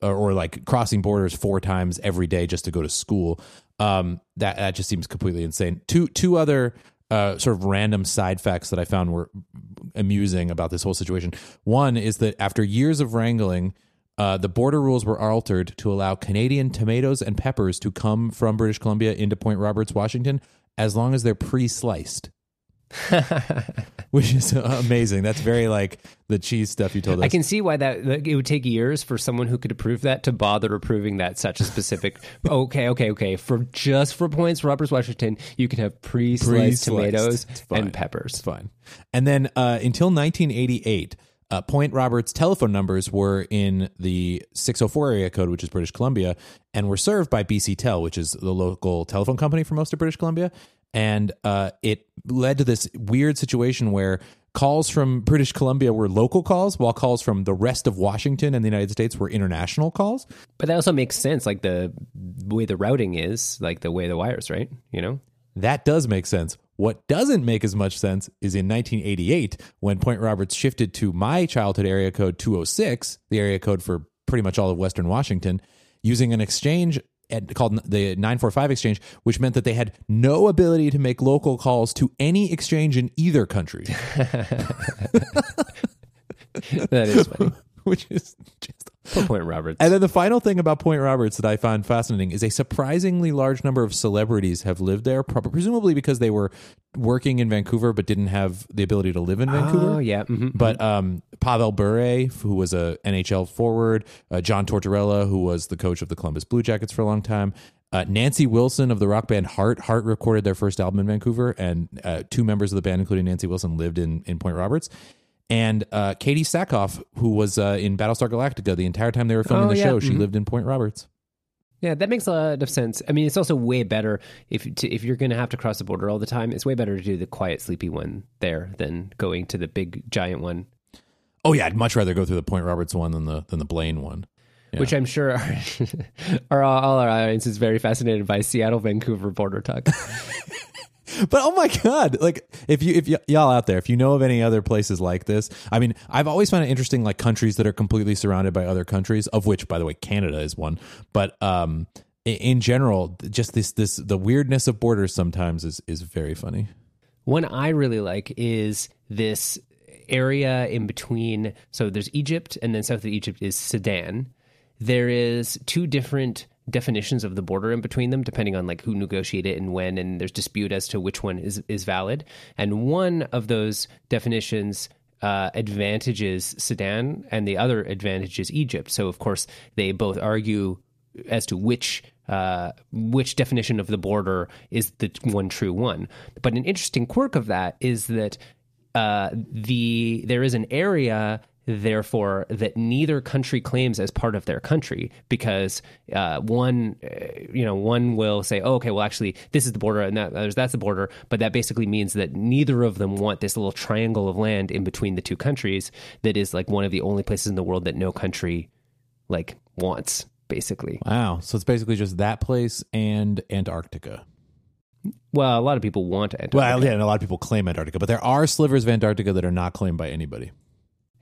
Speaker 2: or, or like crossing borders four times every day just to go to school. Um that that just seems completely insane. Two two other uh, sort of random side facts that I found were amusing about this whole situation. One is that after years of wrangling, Uh, the border rules were altered to allow Canadian tomatoes and peppers to come from British Columbia into Point Roberts, Washington, as long as they're pre-sliced. Which is amazing. That's very like the cheese stuff you told us.
Speaker 1: I can see why that like, it would take years for someone who could approve that to bother approving that such a specific. okay, okay, okay. For just for points, Roberts Washington, you can have pre-sliced,
Speaker 2: Pre-sliced.
Speaker 1: tomatoes and peppers.
Speaker 2: It's fine. And then uh, until 1988, uh, Point Roberts telephone numbers were in the 604 area code, which is British Columbia, and were served by BC Tel, which is the local telephone company for most of British Columbia. And uh, it led to this weird situation where calls from British Columbia were local calls, while calls from the rest of Washington and the United States were international calls.
Speaker 1: But that also makes sense, like the way the routing is, like the way the wires, right? You know.
Speaker 2: That does make sense. What doesn't make as much sense is in 1988 when Point Roberts shifted to my childhood area code 206, the area code for pretty much all of Western Washington, using an exchange at, called the 945 exchange, which meant that they had no ability to make local calls to any exchange in either country,
Speaker 1: That is funny.
Speaker 2: which is just
Speaker 1: Poor Point Roberts.
Speaker 2: And then the final thing about Point Roberts that I find fascinating is a surprisingly large number of celebrities have lived there, prob- presumably because they were working in Vancouver but didn't have the ability to live in Vancouver.
Speaker 1: Oh yeah. mhm.
Speaker 2: But um, Pavel Bure, who was a NHL forward, uh, John Tortorella, who was the coach of the Columbus Blue Jackets for a long time, uh, Nancy Wilson of the rock band Heart. Heart recorded their first album in Vancouver, and uh, two members of the band, including Nancy Wilson, lived in in Point Roberts. And uh, Katee Sackhoff, who was uh, in Battlestar Galactica the entire time they were filming
Speaker 1: Oh,
Speaker 2: the
Speaker 1: yeah,
Speaker 2: show, she
Speaker 1: mhm.
Speaker 2: lived in Point Roberts.
Speaker 1: Yeah, that makes a lot of sense. I mean, it's also way better if to, if you're going to have to cross the border all the time. It's way better to do the quiet, sleepy one there than going to the big, giant one,
Speaker 2: Oh yeah, I'd much rather go through the Point Roberts one than the than the Blaine one. Yeah.
Speaker 1: which I'm sure our, our all our audience is very fascinated by Seattle Vancouver border talk.
Speaker 2: But oh my god, like if you if y- y'all out there, if you know of any other places like this, I mean, I've always found it interesting, like countries that are completely surrounded by other countries, of which, by the way, Canada is one. But um, in general, just this this the weirdness of borders sometimes is is very funny.
Speaker 1: One I really like is this area in between. So there's Egypt, and then south of Egypt is Sudan. There is two different definitions of the border in between them, depending on like who negotiated and when, and there's dispute as to which one is is valid. And one of those definitions uh, advantages Sudan, and the other advantages Egypt. So of course they both argue as to which uh, which definition of the border is the one true one. But an interesting quirk of that is that uh, the there is an area therefore that neither country claims as part of their country because uh, one uh, you know one will say oh, okay well actually this is the border and that, that's the border but that basically means that neither of them want this little triangle of land in between the two countries that is like one of the only places in the world that no country like wants basically
Speaker 2: Wow, so it's basically just that place and Antarctica.
Speaker 1: well a lot of people want Antarctica.
Speaker 2: Well, yeah, and a lot of people claim Antarctica, but there are slivers of Antarctica that are not claimed by anybody.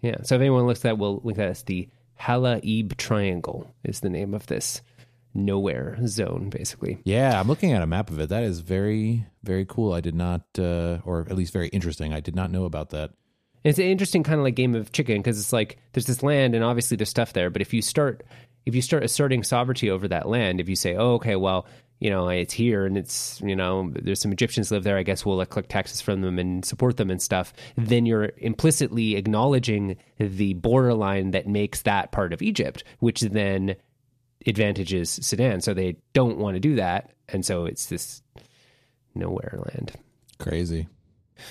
Speaker 1: Yeah. So if anyone looks at that, we'll link that as the Halaib Triangle is the name of this nowhere zone, basically.
Speaker 2: Yeah, I'm looking at a map of it. That is very, very cool. I did not, uh, or at least very interesting. I did not know about that.
Speaker 1: It's an interesting kind of like game of chicken because it's like there's this land and obviously there's stuff there, but if you start if you start asserting sovereignty over that land, if you say, "Oh, okay, well, you know, it's here and it's you know, there's some Egyptians live there. I guess we'll like, collect taxes from them and support them and stuff," then you're implicitly acknowledging the borderline that makes that part of Egypt, which then advantages Sudan. So they don't want to do that, and so it's this nowhere land.
Speaker 2: Crazy.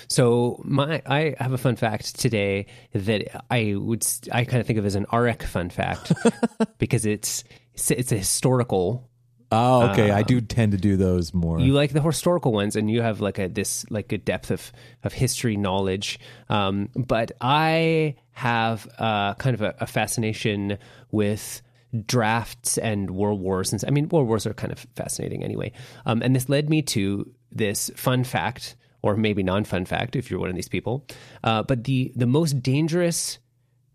Speaker 1: So my I have a fun fact today that I would I kind of think of as an RX fun fact because it's it's, it's a historical.
Speaker 2: Oh, okay. I do tend to do those more.
Speaker 1: You like the historical ones, and you have like a this like a depth of of history knowledge. Um, but I have uh, kind of a, a fascination with drafts and world wars. And I mean, world wars are kind of fascinating anyway. Um, and this led me to this fun fact, or maybe non-fun fact, if you're one of these people. Uh, but the the most dangerous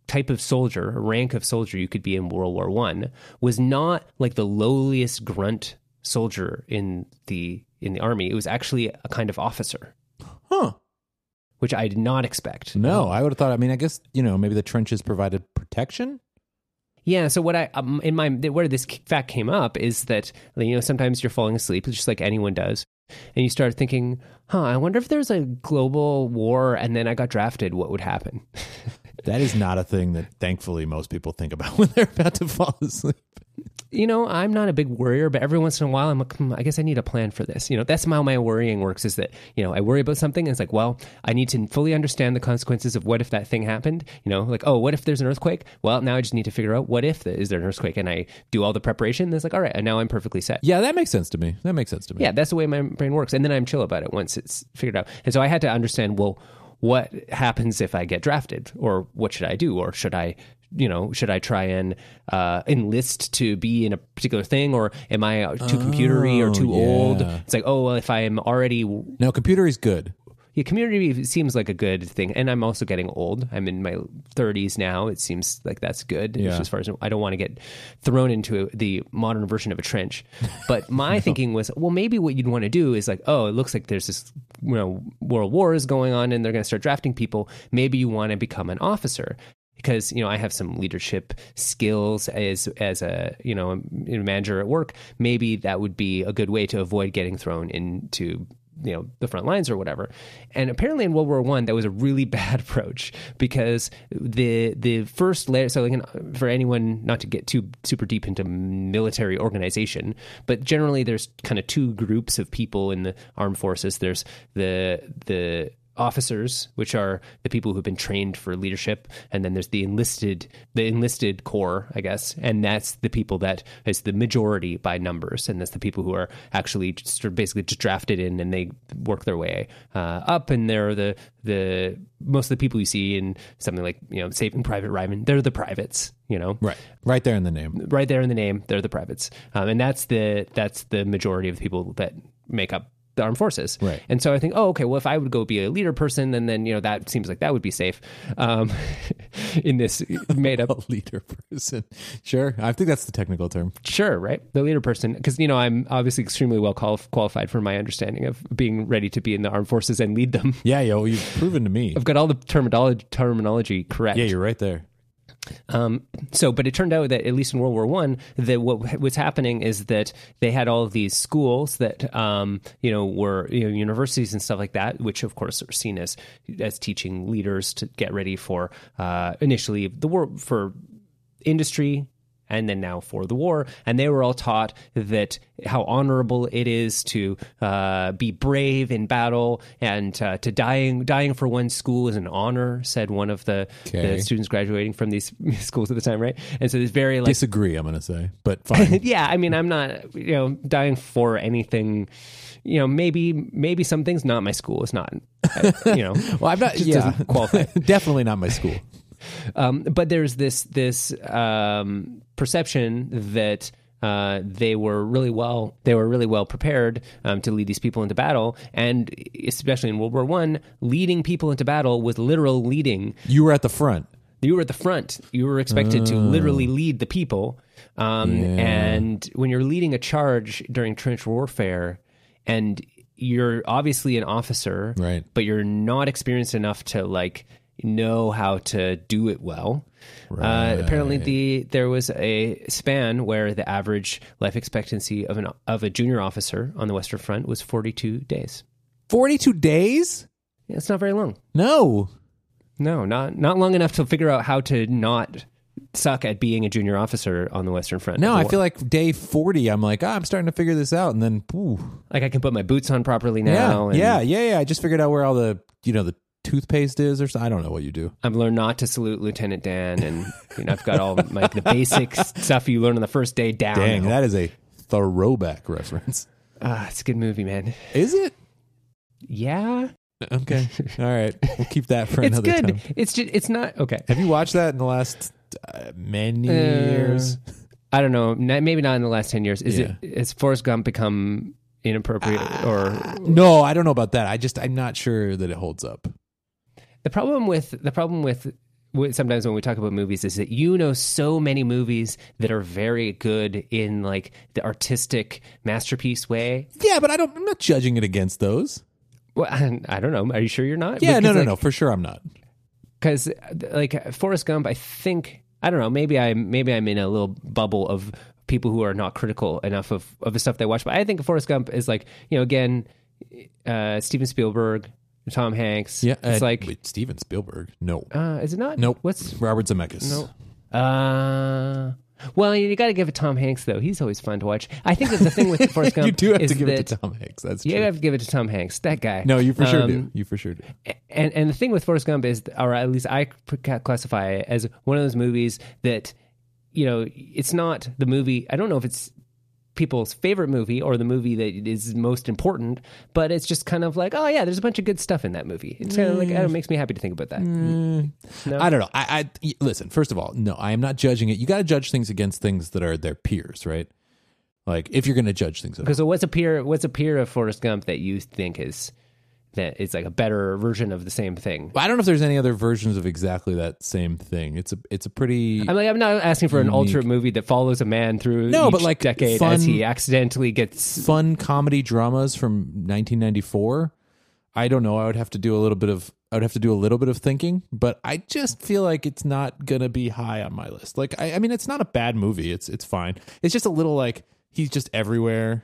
Speaker 1: type of soldier, rank of soldier you could be in World War One, was not like the lowliest grunt soldier in the in the army. It was actually a kind of officer,
Speaker 2: huh.
Speaker 1: which I did not expect.
Speaker 2: No, I would have thought, I mean, I guess, you know, maybe the trenches provided protection.
Speaker 1: Yeah. So what I um, in my where this fact came up is that you know sometimes you're falling asleep, just like anyone does, and you start thinking, "Huh, I wonder if there's a global war and then I got drafted, what would happen?"
Speaker 2: That is not a thing that thankfully most people think about when they're about to fall asleep.
Speaker 1: you know, I'm not a big worrier, but every once in a while, I'm like, hmm, I guess I need a plan for this. You know, that's how my worrying works. Is that you know, I worry about something, and it's like, well, I need to fully understand the consequences of what if that thing happened. You know, like, oh, what if there's an earthquake? Well, now I just need to figure out what if is there an earthquake, and I do all the preparation. And it's like, all right, and now I'm perfectly set.
Speaker 2: Yeah, that makes sense to me. That makes sense to me.
Speaker 1: Yeah, that's the way my brain works, and then I'm chill about it once it's figured out. And so I had to understand, well, what happens if I get drafted, or what should I do, or should I you know, should I try and uh, enlist to be in a particular thing, or am I too computery or too
Speaker 2: Oh, yeah.
Speaker 1: old? It's like, oh, well, if I am already,
Speaker 2: No, computer is good.
Speaker 1: Yeah, community seems like a good thing, and I'm also getting old. I'm in my 30s now. It seems like that's good
Speaker 2: Yeah.
Speaker 1: as far as I don't want to get thrown into the modern version of a trench. But my thinking was, well, maybe what you'd want to do is like, oh, it looks like there's this, you know, world war is going on, and they're going to start drafting people. Maybe you want to become an officer because you know I have some leadership skills as as a you know a manager at work. Maybe that would be a good way to avoid getting thrown into you know the front lines or whatever. And apparently in World War One, that was a really bad approach because the the first layer. So for anyone not to get too super deep into military organization, but generally there's kind of two groups of people in the armed forces. There's the the officers, which are the people who've been trained for leadership, and then there's the enlisted, the enlisted corps, I guess, and that's the people that is the majority by numbers, and that's the people who are actually just sort of basically just drafted in, and they work their way uh, up, and they're the the most of the people you see in something like you know Saving Private Ryan, they're the privates, you know,
Speaker 2: Right. Right there in the name.
Speaker 1: right there in the name, they're the privates, um, and that's the that's the majority of the people that make up the armed forces.
Speaker 2: Right.
Speaker 1: And so I think, oh, okay, well, if I would go be a leader person, then then you know that seems like that would be safe um, in this made up.
Speaker 2: A leader person. Sure. I think that's the technical term.
Speaker 1: Sure, right? The leader person, because you know I'm obviously extremely well qual- qualified for my understanding of being ready to be in the armed forces and lead them.
Speaker 2: Yeah, yo, you've proven to me.
Speaker 1: I've got all the terminology terminology correct.
Speaker 2: Yeah, you're right there.
Speaker 1: Um, so, but it turned out that at least in World War One, that what was happening is that they had all of these schools that um, you know were you know universities and stuff like that, which of course are seen as as teaching leaders to get ready for uh, initially the war for industry and then now for the war. And they were all taught that how honorable it is to uh, be brave in battle and uh, to dying dying for one's school is an honor, said one of the,
Speaker 2: Okay.
Speaker 1: the students graduating from these schools at the time, right? And so it's very like
Speaker 2: Disagree, I'm going to say, but fine.
Speaker 1: yeah, I mean, I'm not, you know, dying for anything. You know, maybe maybe some things. Not my school. It's not. uh, You know,
Speaker 2: well, I'm not.
Speaker 1: just
Speaker 2: yeah, definitely not my school.
Speaker 1: Um, but there's this this um, perception that uh, they were really well they were really well prepared um, to lead these people into battle, and especially in World War One, leading people into battle was literal leading.
Speaker 2: You were at the front.
Speaker 1: You were at the front. You were expected to literally lead the people. Um,
Speaker 2: Yeah.
Speaker 1: And when you're leading a charge during trench warfare, and you're obviously an officer,
Speaker 2: Right.
Speaker 1: but you're not experienced enough to like know how to do it well. Uh, apparently, the there was a span where the average life expectancy of an of a junior officer on the Western Front was 42 days.
Speaker 2: 42 days?
Speaker 1: Yeah, it's not very long.
Speaker 2: No.
Speaker 1: No, not not long enough to figure out how to not suck at being a junior officer on the Western Front.
Speaker 2: No, I feel like day 40, I'm like, ah, I'm starting to figure this out. And then, ooh.
Speaker 1: like I can put my boots on properly
Speaker 2: Yeah,
Speaker 1: now. and
Speaker 2: yeah, yeah, yeah. I just figured out where all the, you know, the toothpaste is or something. I don't know what you do.
Speaker 1: I've learned not to salute Lieutenant Dan, and you know I've got all my the basic stuff you learn on the first day down.
Speaker 2: Dang,
Speaker 1: now.
Speaker 2: that is a throwback reference.
Speaker 1: Ah, it's a good movie, man.
Speaker 2: Is it?
Speaker 1: Yeah,
Speaker 2: Okay. All right. We'll keep that for
Speaker 1: it's
Speaker 2: another
Speaker 1: good.
Speaker 2: time.
Speaker 1: It's just it's not okay.
Speaker 2: Have you watched that in the last uh, many
Speaker 1: Uh,
Speaker 2: years?
Speaker 1: I don't know. Maybe not in the last ten years. Is
Speaker 2: Yeah.
Speaker 1: it? Has Forrest Gump become inappropriate or
Speaker 2: No, I don't know about that. I just, I'm not sure that it holds up.
Speaker 1: The problem with the problem with, sometimes when we talk about movies is that you know so many movies that are very good in like the artistic masterpiece way.
Speaker 2: Yeah, but I don't, I'm not judging it against those.
Speaker 1: Well, I don't know. Are you sure you're not?
Speaker 2: Yeah, no,
Speaker 1: Because,
Speaker 2: no,
Speaker 1: like,
Speaker 2: no. For sure, I'm not.
Speaker 1: Because like Forrest Gump, I think I don't know. Maybe I'm maybe I'm in a little bubble of people who are not critical enough of of the stuff they watch. But I think Forrest Gump is like you know again, uh, Steven Spielberg, Tom Hanks.
Speaker 2: Yeah,
Speaker 1: it's
Speaker 2: uh,
Speaker 1: like
Speaker 2: wait, Steven Spielberg. No,
Speaker 1: uh, is it not?
Speaker 2: nope.
Speaker 1: What's
Speaker 2: Robert Zemeckis?
Speaker 1: no? Uh, well, you got to give it Tom Hanks though. He's always fun to watch. I think that the thing with Forrest Gump
Speaker 2: you do have to give it to Tom Hanks. That's true.
Speaker 1: you have to give it to Tom Hanks. That guy.
Speaker 2: No, you for sure
Speaker 1: Um,
Speaker 2: do. You for sure do.
Speaker 1: and and the thing with Forrest Gump is, or at least I classify it as one of those movies that, you know, it's not the movie. I don't know if it's people's favorite movie or the movie that is most important, but it's just kind of like, oh yeah, there's a bunch of good stuff in that movie. It's kind of like it makes me happy to think about that.
Speaker 2: Mm. I don't know. I, I listen. First of all, no, I am not judging it. You got to judge things against things that are their peers, right? Like if you're going to judge things.
Speaker 1: Because so what's a peer? What's a peer of Forrest Gump that you think is that is like a better version of the same thing?
Speaker 2: I don't know if there's any other versions of exactly that same thing. It's a it's a pretty
Speaker 1: I'm like, I'm not asking for an
Speaker 2: Unique.
Speaker 1: alternate movie that follows a man through
Speaker 2: No,
Speaker 1: each
Speaker 2: but, like,
Speaker 1: decade
Speaker 2: fun-
Speaker 1: as he accidentally gets
Speaker 2: fun comedy dramas from 1994. I don't know. I would have to do a little bit of I would have to do a little bit of thinking, but I just feel like it's not gonna be high on my list. Like I, I mean, it's not a bad movie. It's it's fine. It's just a little like he's just everywhere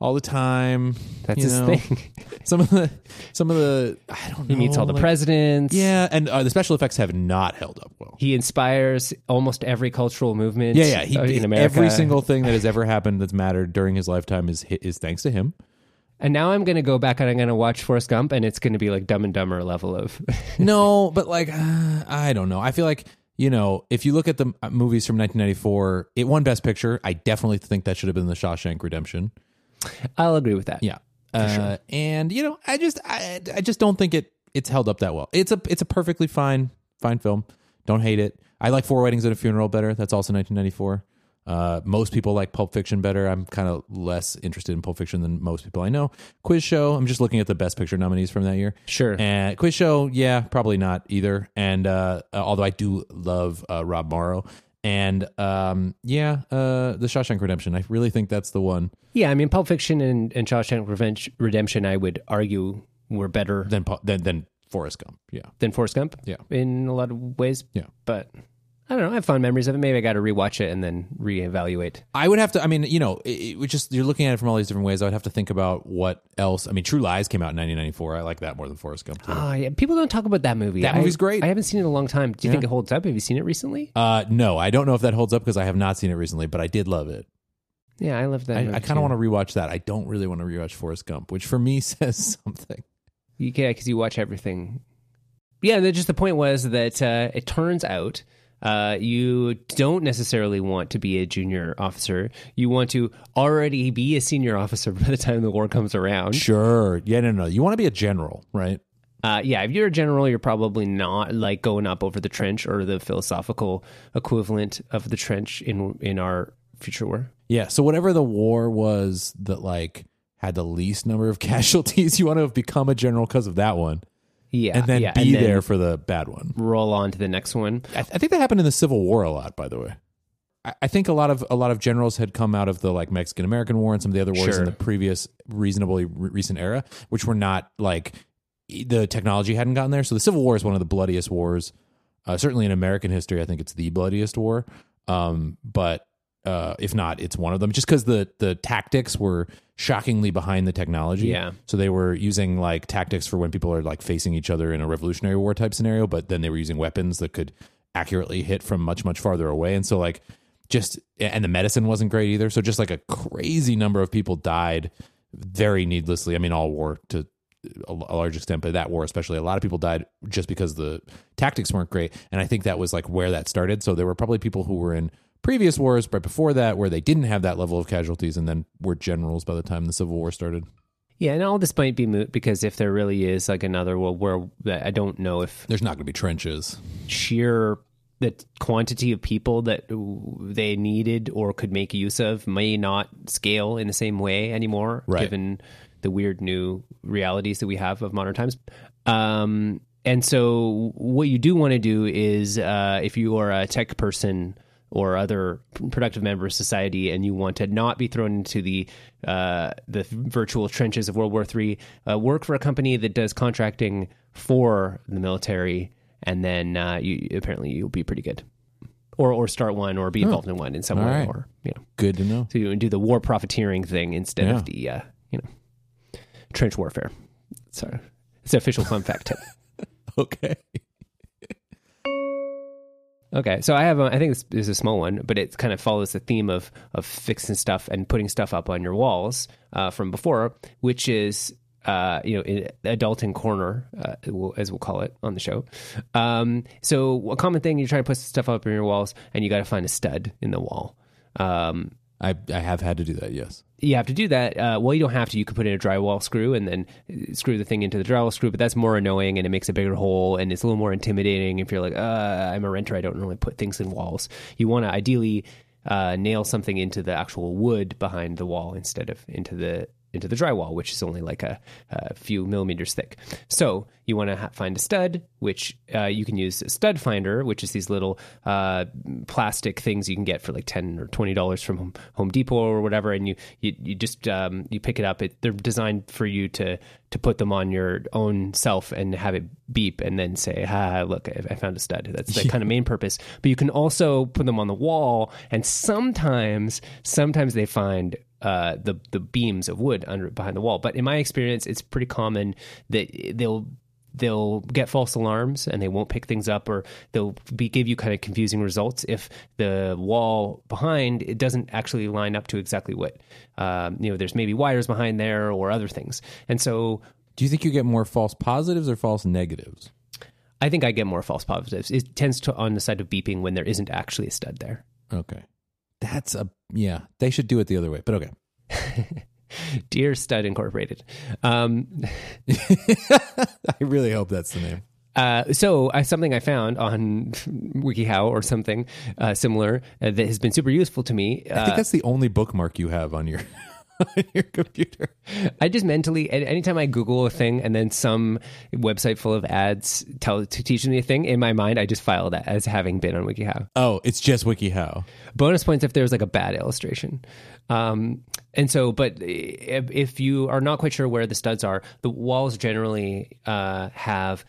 Speaker 2: all the time.
Speaker 1: That's his
Speaker 2: know?
Speaker 1: thing.
Speaker 2: Some of the some of the I don't know.
Speaker 1: He meets all the
Speaker 2: like-
Speaker 1: presidents.
Speaker 2: Yeah, and uh, the special effects have not held up well.
Speaker 1: He inspires almost every cultural movement.
Speaker 2: Yeah, yeah. He,
Speaker 1: in America.
Speaker 2: every single thing that has ever happened that's mattered during his lifetime is is thanks to him.
Speaker 1: And now I'm going to go back and I'm going to watch Forrest Gump, and it's going to be like Dumb and Dumber level of.
Speaker 2: no, but like uh, I don't know. I feel like you know if you look at the uh, movies from 1994, it won Best Picture. I definitely think that should have been The Shawshank Redemption.
Speaker 1: I'll agree with that.
Speaker 2: Yeah, uh, and you know I just I, I just don't think it it's held up that well. It's a it's a perfectly fine fine film. Don't hate it. I like Four Weddings and a Funeral better. That's also 1994. Uh, most people like Pulp Fiction better. I'm kind of less interested in Pulp Fiction than most people I know. Quiz Show. I'm just looking at the Best Picture nominees from that year.
Speaker 1: Sure.
Speaker 2: And Quiz Show, yeah, probably not either. And uh, although I do love uh, Rob Morrow, and um, yeah, uh, The Shawshank Redemption. I really think that's the one.
Speaker 1: Yeah, I mean, Pulp Fiction and, and Shawshank Revenge, Redemption, I would argue were better
Speaker 2: Than than than Forrest Gump. Yeah,
Speaker 1: than Forrest Gump.
Speaker 2: Yeah.
Speaker 1: in a lot of ways.
Speaker 2: Yeah.
Speaker 1: but I don't know. I have fond memories of it. Maybe I got to rewatch it and then reevaluate.
Speaker 2: I would have to. I mean, you know, it, it just you're looking at it from all these different ways. I would have to think about what else. I mean, True Lies came out in 1994. I like that more than Forrest Gump. Too.
Speaker 1: Oh, yeah. People don't talk about that movie.
Speaker 2: That
Speaker 1: I-
Speaker 2: movie's great.
Speaker 1: I haven't seen it in a long time. Do you think it holds up? Have you seen it recently?
Speaker 2: Uh, no, I don't know if that holds up because I have not seen it recently, but I did love it.
Speaker 1: Yeah, I love that.
Speaker 2: I, I kind of want to rewatch that. I don't really want to rewatch Forrest Gump, which for me says something.
Speaker 1: You can because you watch everything. Yeah, just the point was that uh, it turns out uh, you don't necessarily want to be a junior officer. You want to already be a senior officer by the time the war comes around.
Speaker 2: Sure. Yeah, no, no. You want to be a general, right?
Speaker 1: Uh, yeah, if you're a general, you're probably not like going up over the trench or the philosophical equivalent of the trench in in our future war.
Speaker 2: Yeah. So whatever the war was that like had the least number of casualties, you want to have become a general because of that one,
Speaker 1: Yeah,
Speaker 2: and then
Speaker 1: yeah,
Speaker 2: be
Speaker 1: and then
Speaker 2: there for the bad one.
Speaker 1: roll on to the next one.
Speaker 2: I, I think that happened in the Civil War a lot, by the way. I, I think a lot of a lot of generals had come out of the like Mexican American War and some of the other wars
Speaker 1: Sure.
Speaker 2: in the previous reasonably re- recent era, which were not like the technology hadn't gotten there. So the Civil War is one of the bloodiest wars, uh, certainly in American history. I think it's the bloodiest war. Um, but uh, if not, it's one of them. Just because the the tactics were shockingly behind the technology.
Speaker 1: Yeah.
Speaker 2: So they were using like tactics for when people are like facing each other in a Revolutionary War type scenario, but then they were using weapons that could accurately hit from much much farther away. And so like just and the medicine wasn't great either. So just like a crazy number of people died very needlessly. I mean, all war to a, a large extent, but that war especially, a lot of people died just because the tactics weren't great. And I think that was like where that started. So there were probably people who were in previous wars right before that where they didn't have that level of casualties and then were generals by the time the Civil War started.
Speaker 1: Yeah, and all this might be moot because if there really is like another world war, that I don't know if
Speaker 2: There's not going to be trenches.
Speaker 1: sheer the quantity of people that they needed or could make use of may not scale in the same way anymore,
Speaker 2: Right.
Speaker 1: given the weird new realities that we have of modern times. Um, and so, what you do want to do is, uh, if you are a tech person or other productive member of society, and you want to not be thrown into the uh, the virtual trenches of World War III, uh, work for a company that does contracting for the military, and then uh, you apparently you'll be pretty good. or or start one or be involved in one in some
Speaker 2: All
Speaker 1: way,
Speaker 2: right.
Speaker 1: or you know,
Speaker 2: Good to know.
Speaker 1: so you do the war profiteering thing instead
Speaker 2: Yeah.
Speaker 1: of the uh, you know trench warfare. So it's an official fun fact tip.
Speaker 2: Okay.
Speaker 1: Okay, so I have a, I think this is a small one, but it kind of follows the theme of of fixing stuff and putting stuff up on your walls uh, from before, which is uh, you know in adulting corner, uh, as we'll call it on the show. Um, so a common thing you're trying to put stuff up on your walls, and you got to find a stud in the wall. Um,
Speaker 2: I I have had to do that. Yes.
Speaker 1: you have to do that. Uh, well, you don't have to. You could put in a drywall screw and then uh, screw the thing into the drywall screw, but that's more annoying and it makes a bigger hole and it's a little more intimidating if you're like, uh, I'm a renter. I don't normally put things in walls. You want to ideally uh, nail something into the actual wood behind the wall instead of into the into the drywall, which is only like a, a few millimeters thick. So you want to ha- find a stud, which uh, you can use a stud finder, which is these little uh, plastic things you can get for like ten or twenty dollars from Home, Home Depot or whatever, and you you, you just um, you pick it up. It, they're designed for you to to put them on your own self and have it beep and then say, ah, look, I, I found a stud." That's the kind of main purpose. But you can also put them on the wall, and sometimes sometimes they find uh, the the beams of wood under behind the wall. But in my experience, it's pretty common that they'll they'll get false alarms and they won't pick things up, or they'll be give you kind of confusing results if the wall behind it doesn't actually line up to exactly what um, you know. There's maybe wires behind there or other things, and so.
Speaker 2: Do you think you get more false positives or false negatives?
Speaker 1: I think I get more false positives. It tends to on the side of beeping when there isn't actually a stud there.
Speaker 2: Okay. That's a yeah. They should do it the other way, but okay.
Speaker 1: Dear Stud Incorporated. Um,
Speaker 2: I really hope that's the name.
Speaker 1: Uh, so uh, something I found on WikiHow or something uh, similar uh, that has been super useful to me.
Speaker 2: I
Speaker 1: Uh,
Speaker 2: think that's the only bookmark you have on your on your computer.
Speaker 1: I just mentally, anytime I Google a thing and then some website full of ads tell to teach me a thing, in my mind I just file that as having been on WikiHow.
Speaker 2: Oh, it's just WikiHow.
Speaker 1: bonus points if there's like a bad illustration. Um, and so, but if, if you are not quite sure where the studs are, the walls generally uh, have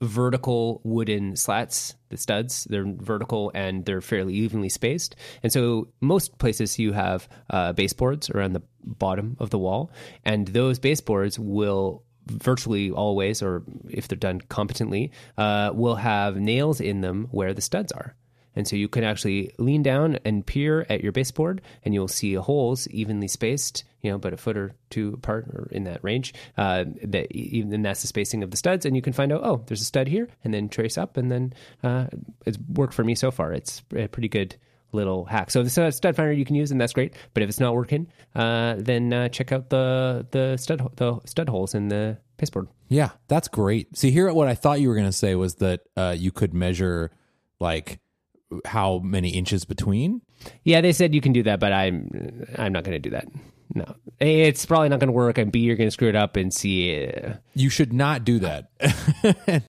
Speaker 1: vertical wooden slats. The studs they're vertical and they're fairly evenly spaced. And so, most places you have uh, baseboards around the bottom of the wall, and those baseboards will virtually always, or if they're done competently, uh, will have nails in them where the studs are. And so you can actually lean down and peer at your baseboard, and you'll see holes evenly spaced, you know, but a foot or two apart or in that range. Uh, that even and that's the spacing of the studs, and you can find out, oh, there's a stud here, and then trace up, and then uh, it's worked for me so far. It's a pretty good little hack. So the stud stud finder you can use, and that's great. But if it's not working, uh, then uh, check out the the stud the stud holes in the baseboard.
Speaker 2: Yeah, that's great. See, here what I thought you were going to say was that uh, you could measure like how many inches between.
Speaker 1: Yeah, they said you can do that, but I'm I'm not going to do that. No, A, it's probably not going to work, and B, you're going to screw it up, and C, uh,
Speaker 2: You should not do that.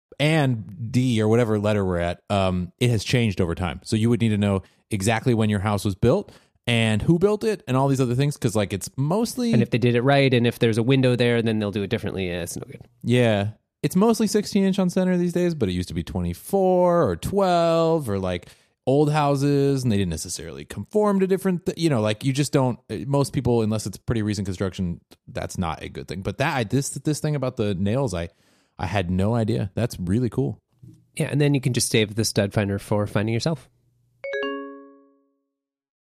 Speaker 2: and D or whatever letter we're at, um, it has changed over time. So you would need to know exactly when your house was built and who built it and all these other things because like it's mostly
Speaker 1: and if they did it right, and if there's a window there, then they'll do it differently. Yeah, it's no good.
Speaker 2: Yeah. It's mostly 16 inch on center these days, but it used to be 24 or 12 or like old houses and they didn't necessarily conform to different, th- you know, like you just don't, eh, most people, unless it's pretty recent construction, that's not a good thing. But that, I, this, this thing about the nails, I, I had no idea. That's really cool.
Speaker 1: Yeah, and then you can just save the stud finder for finding yourself.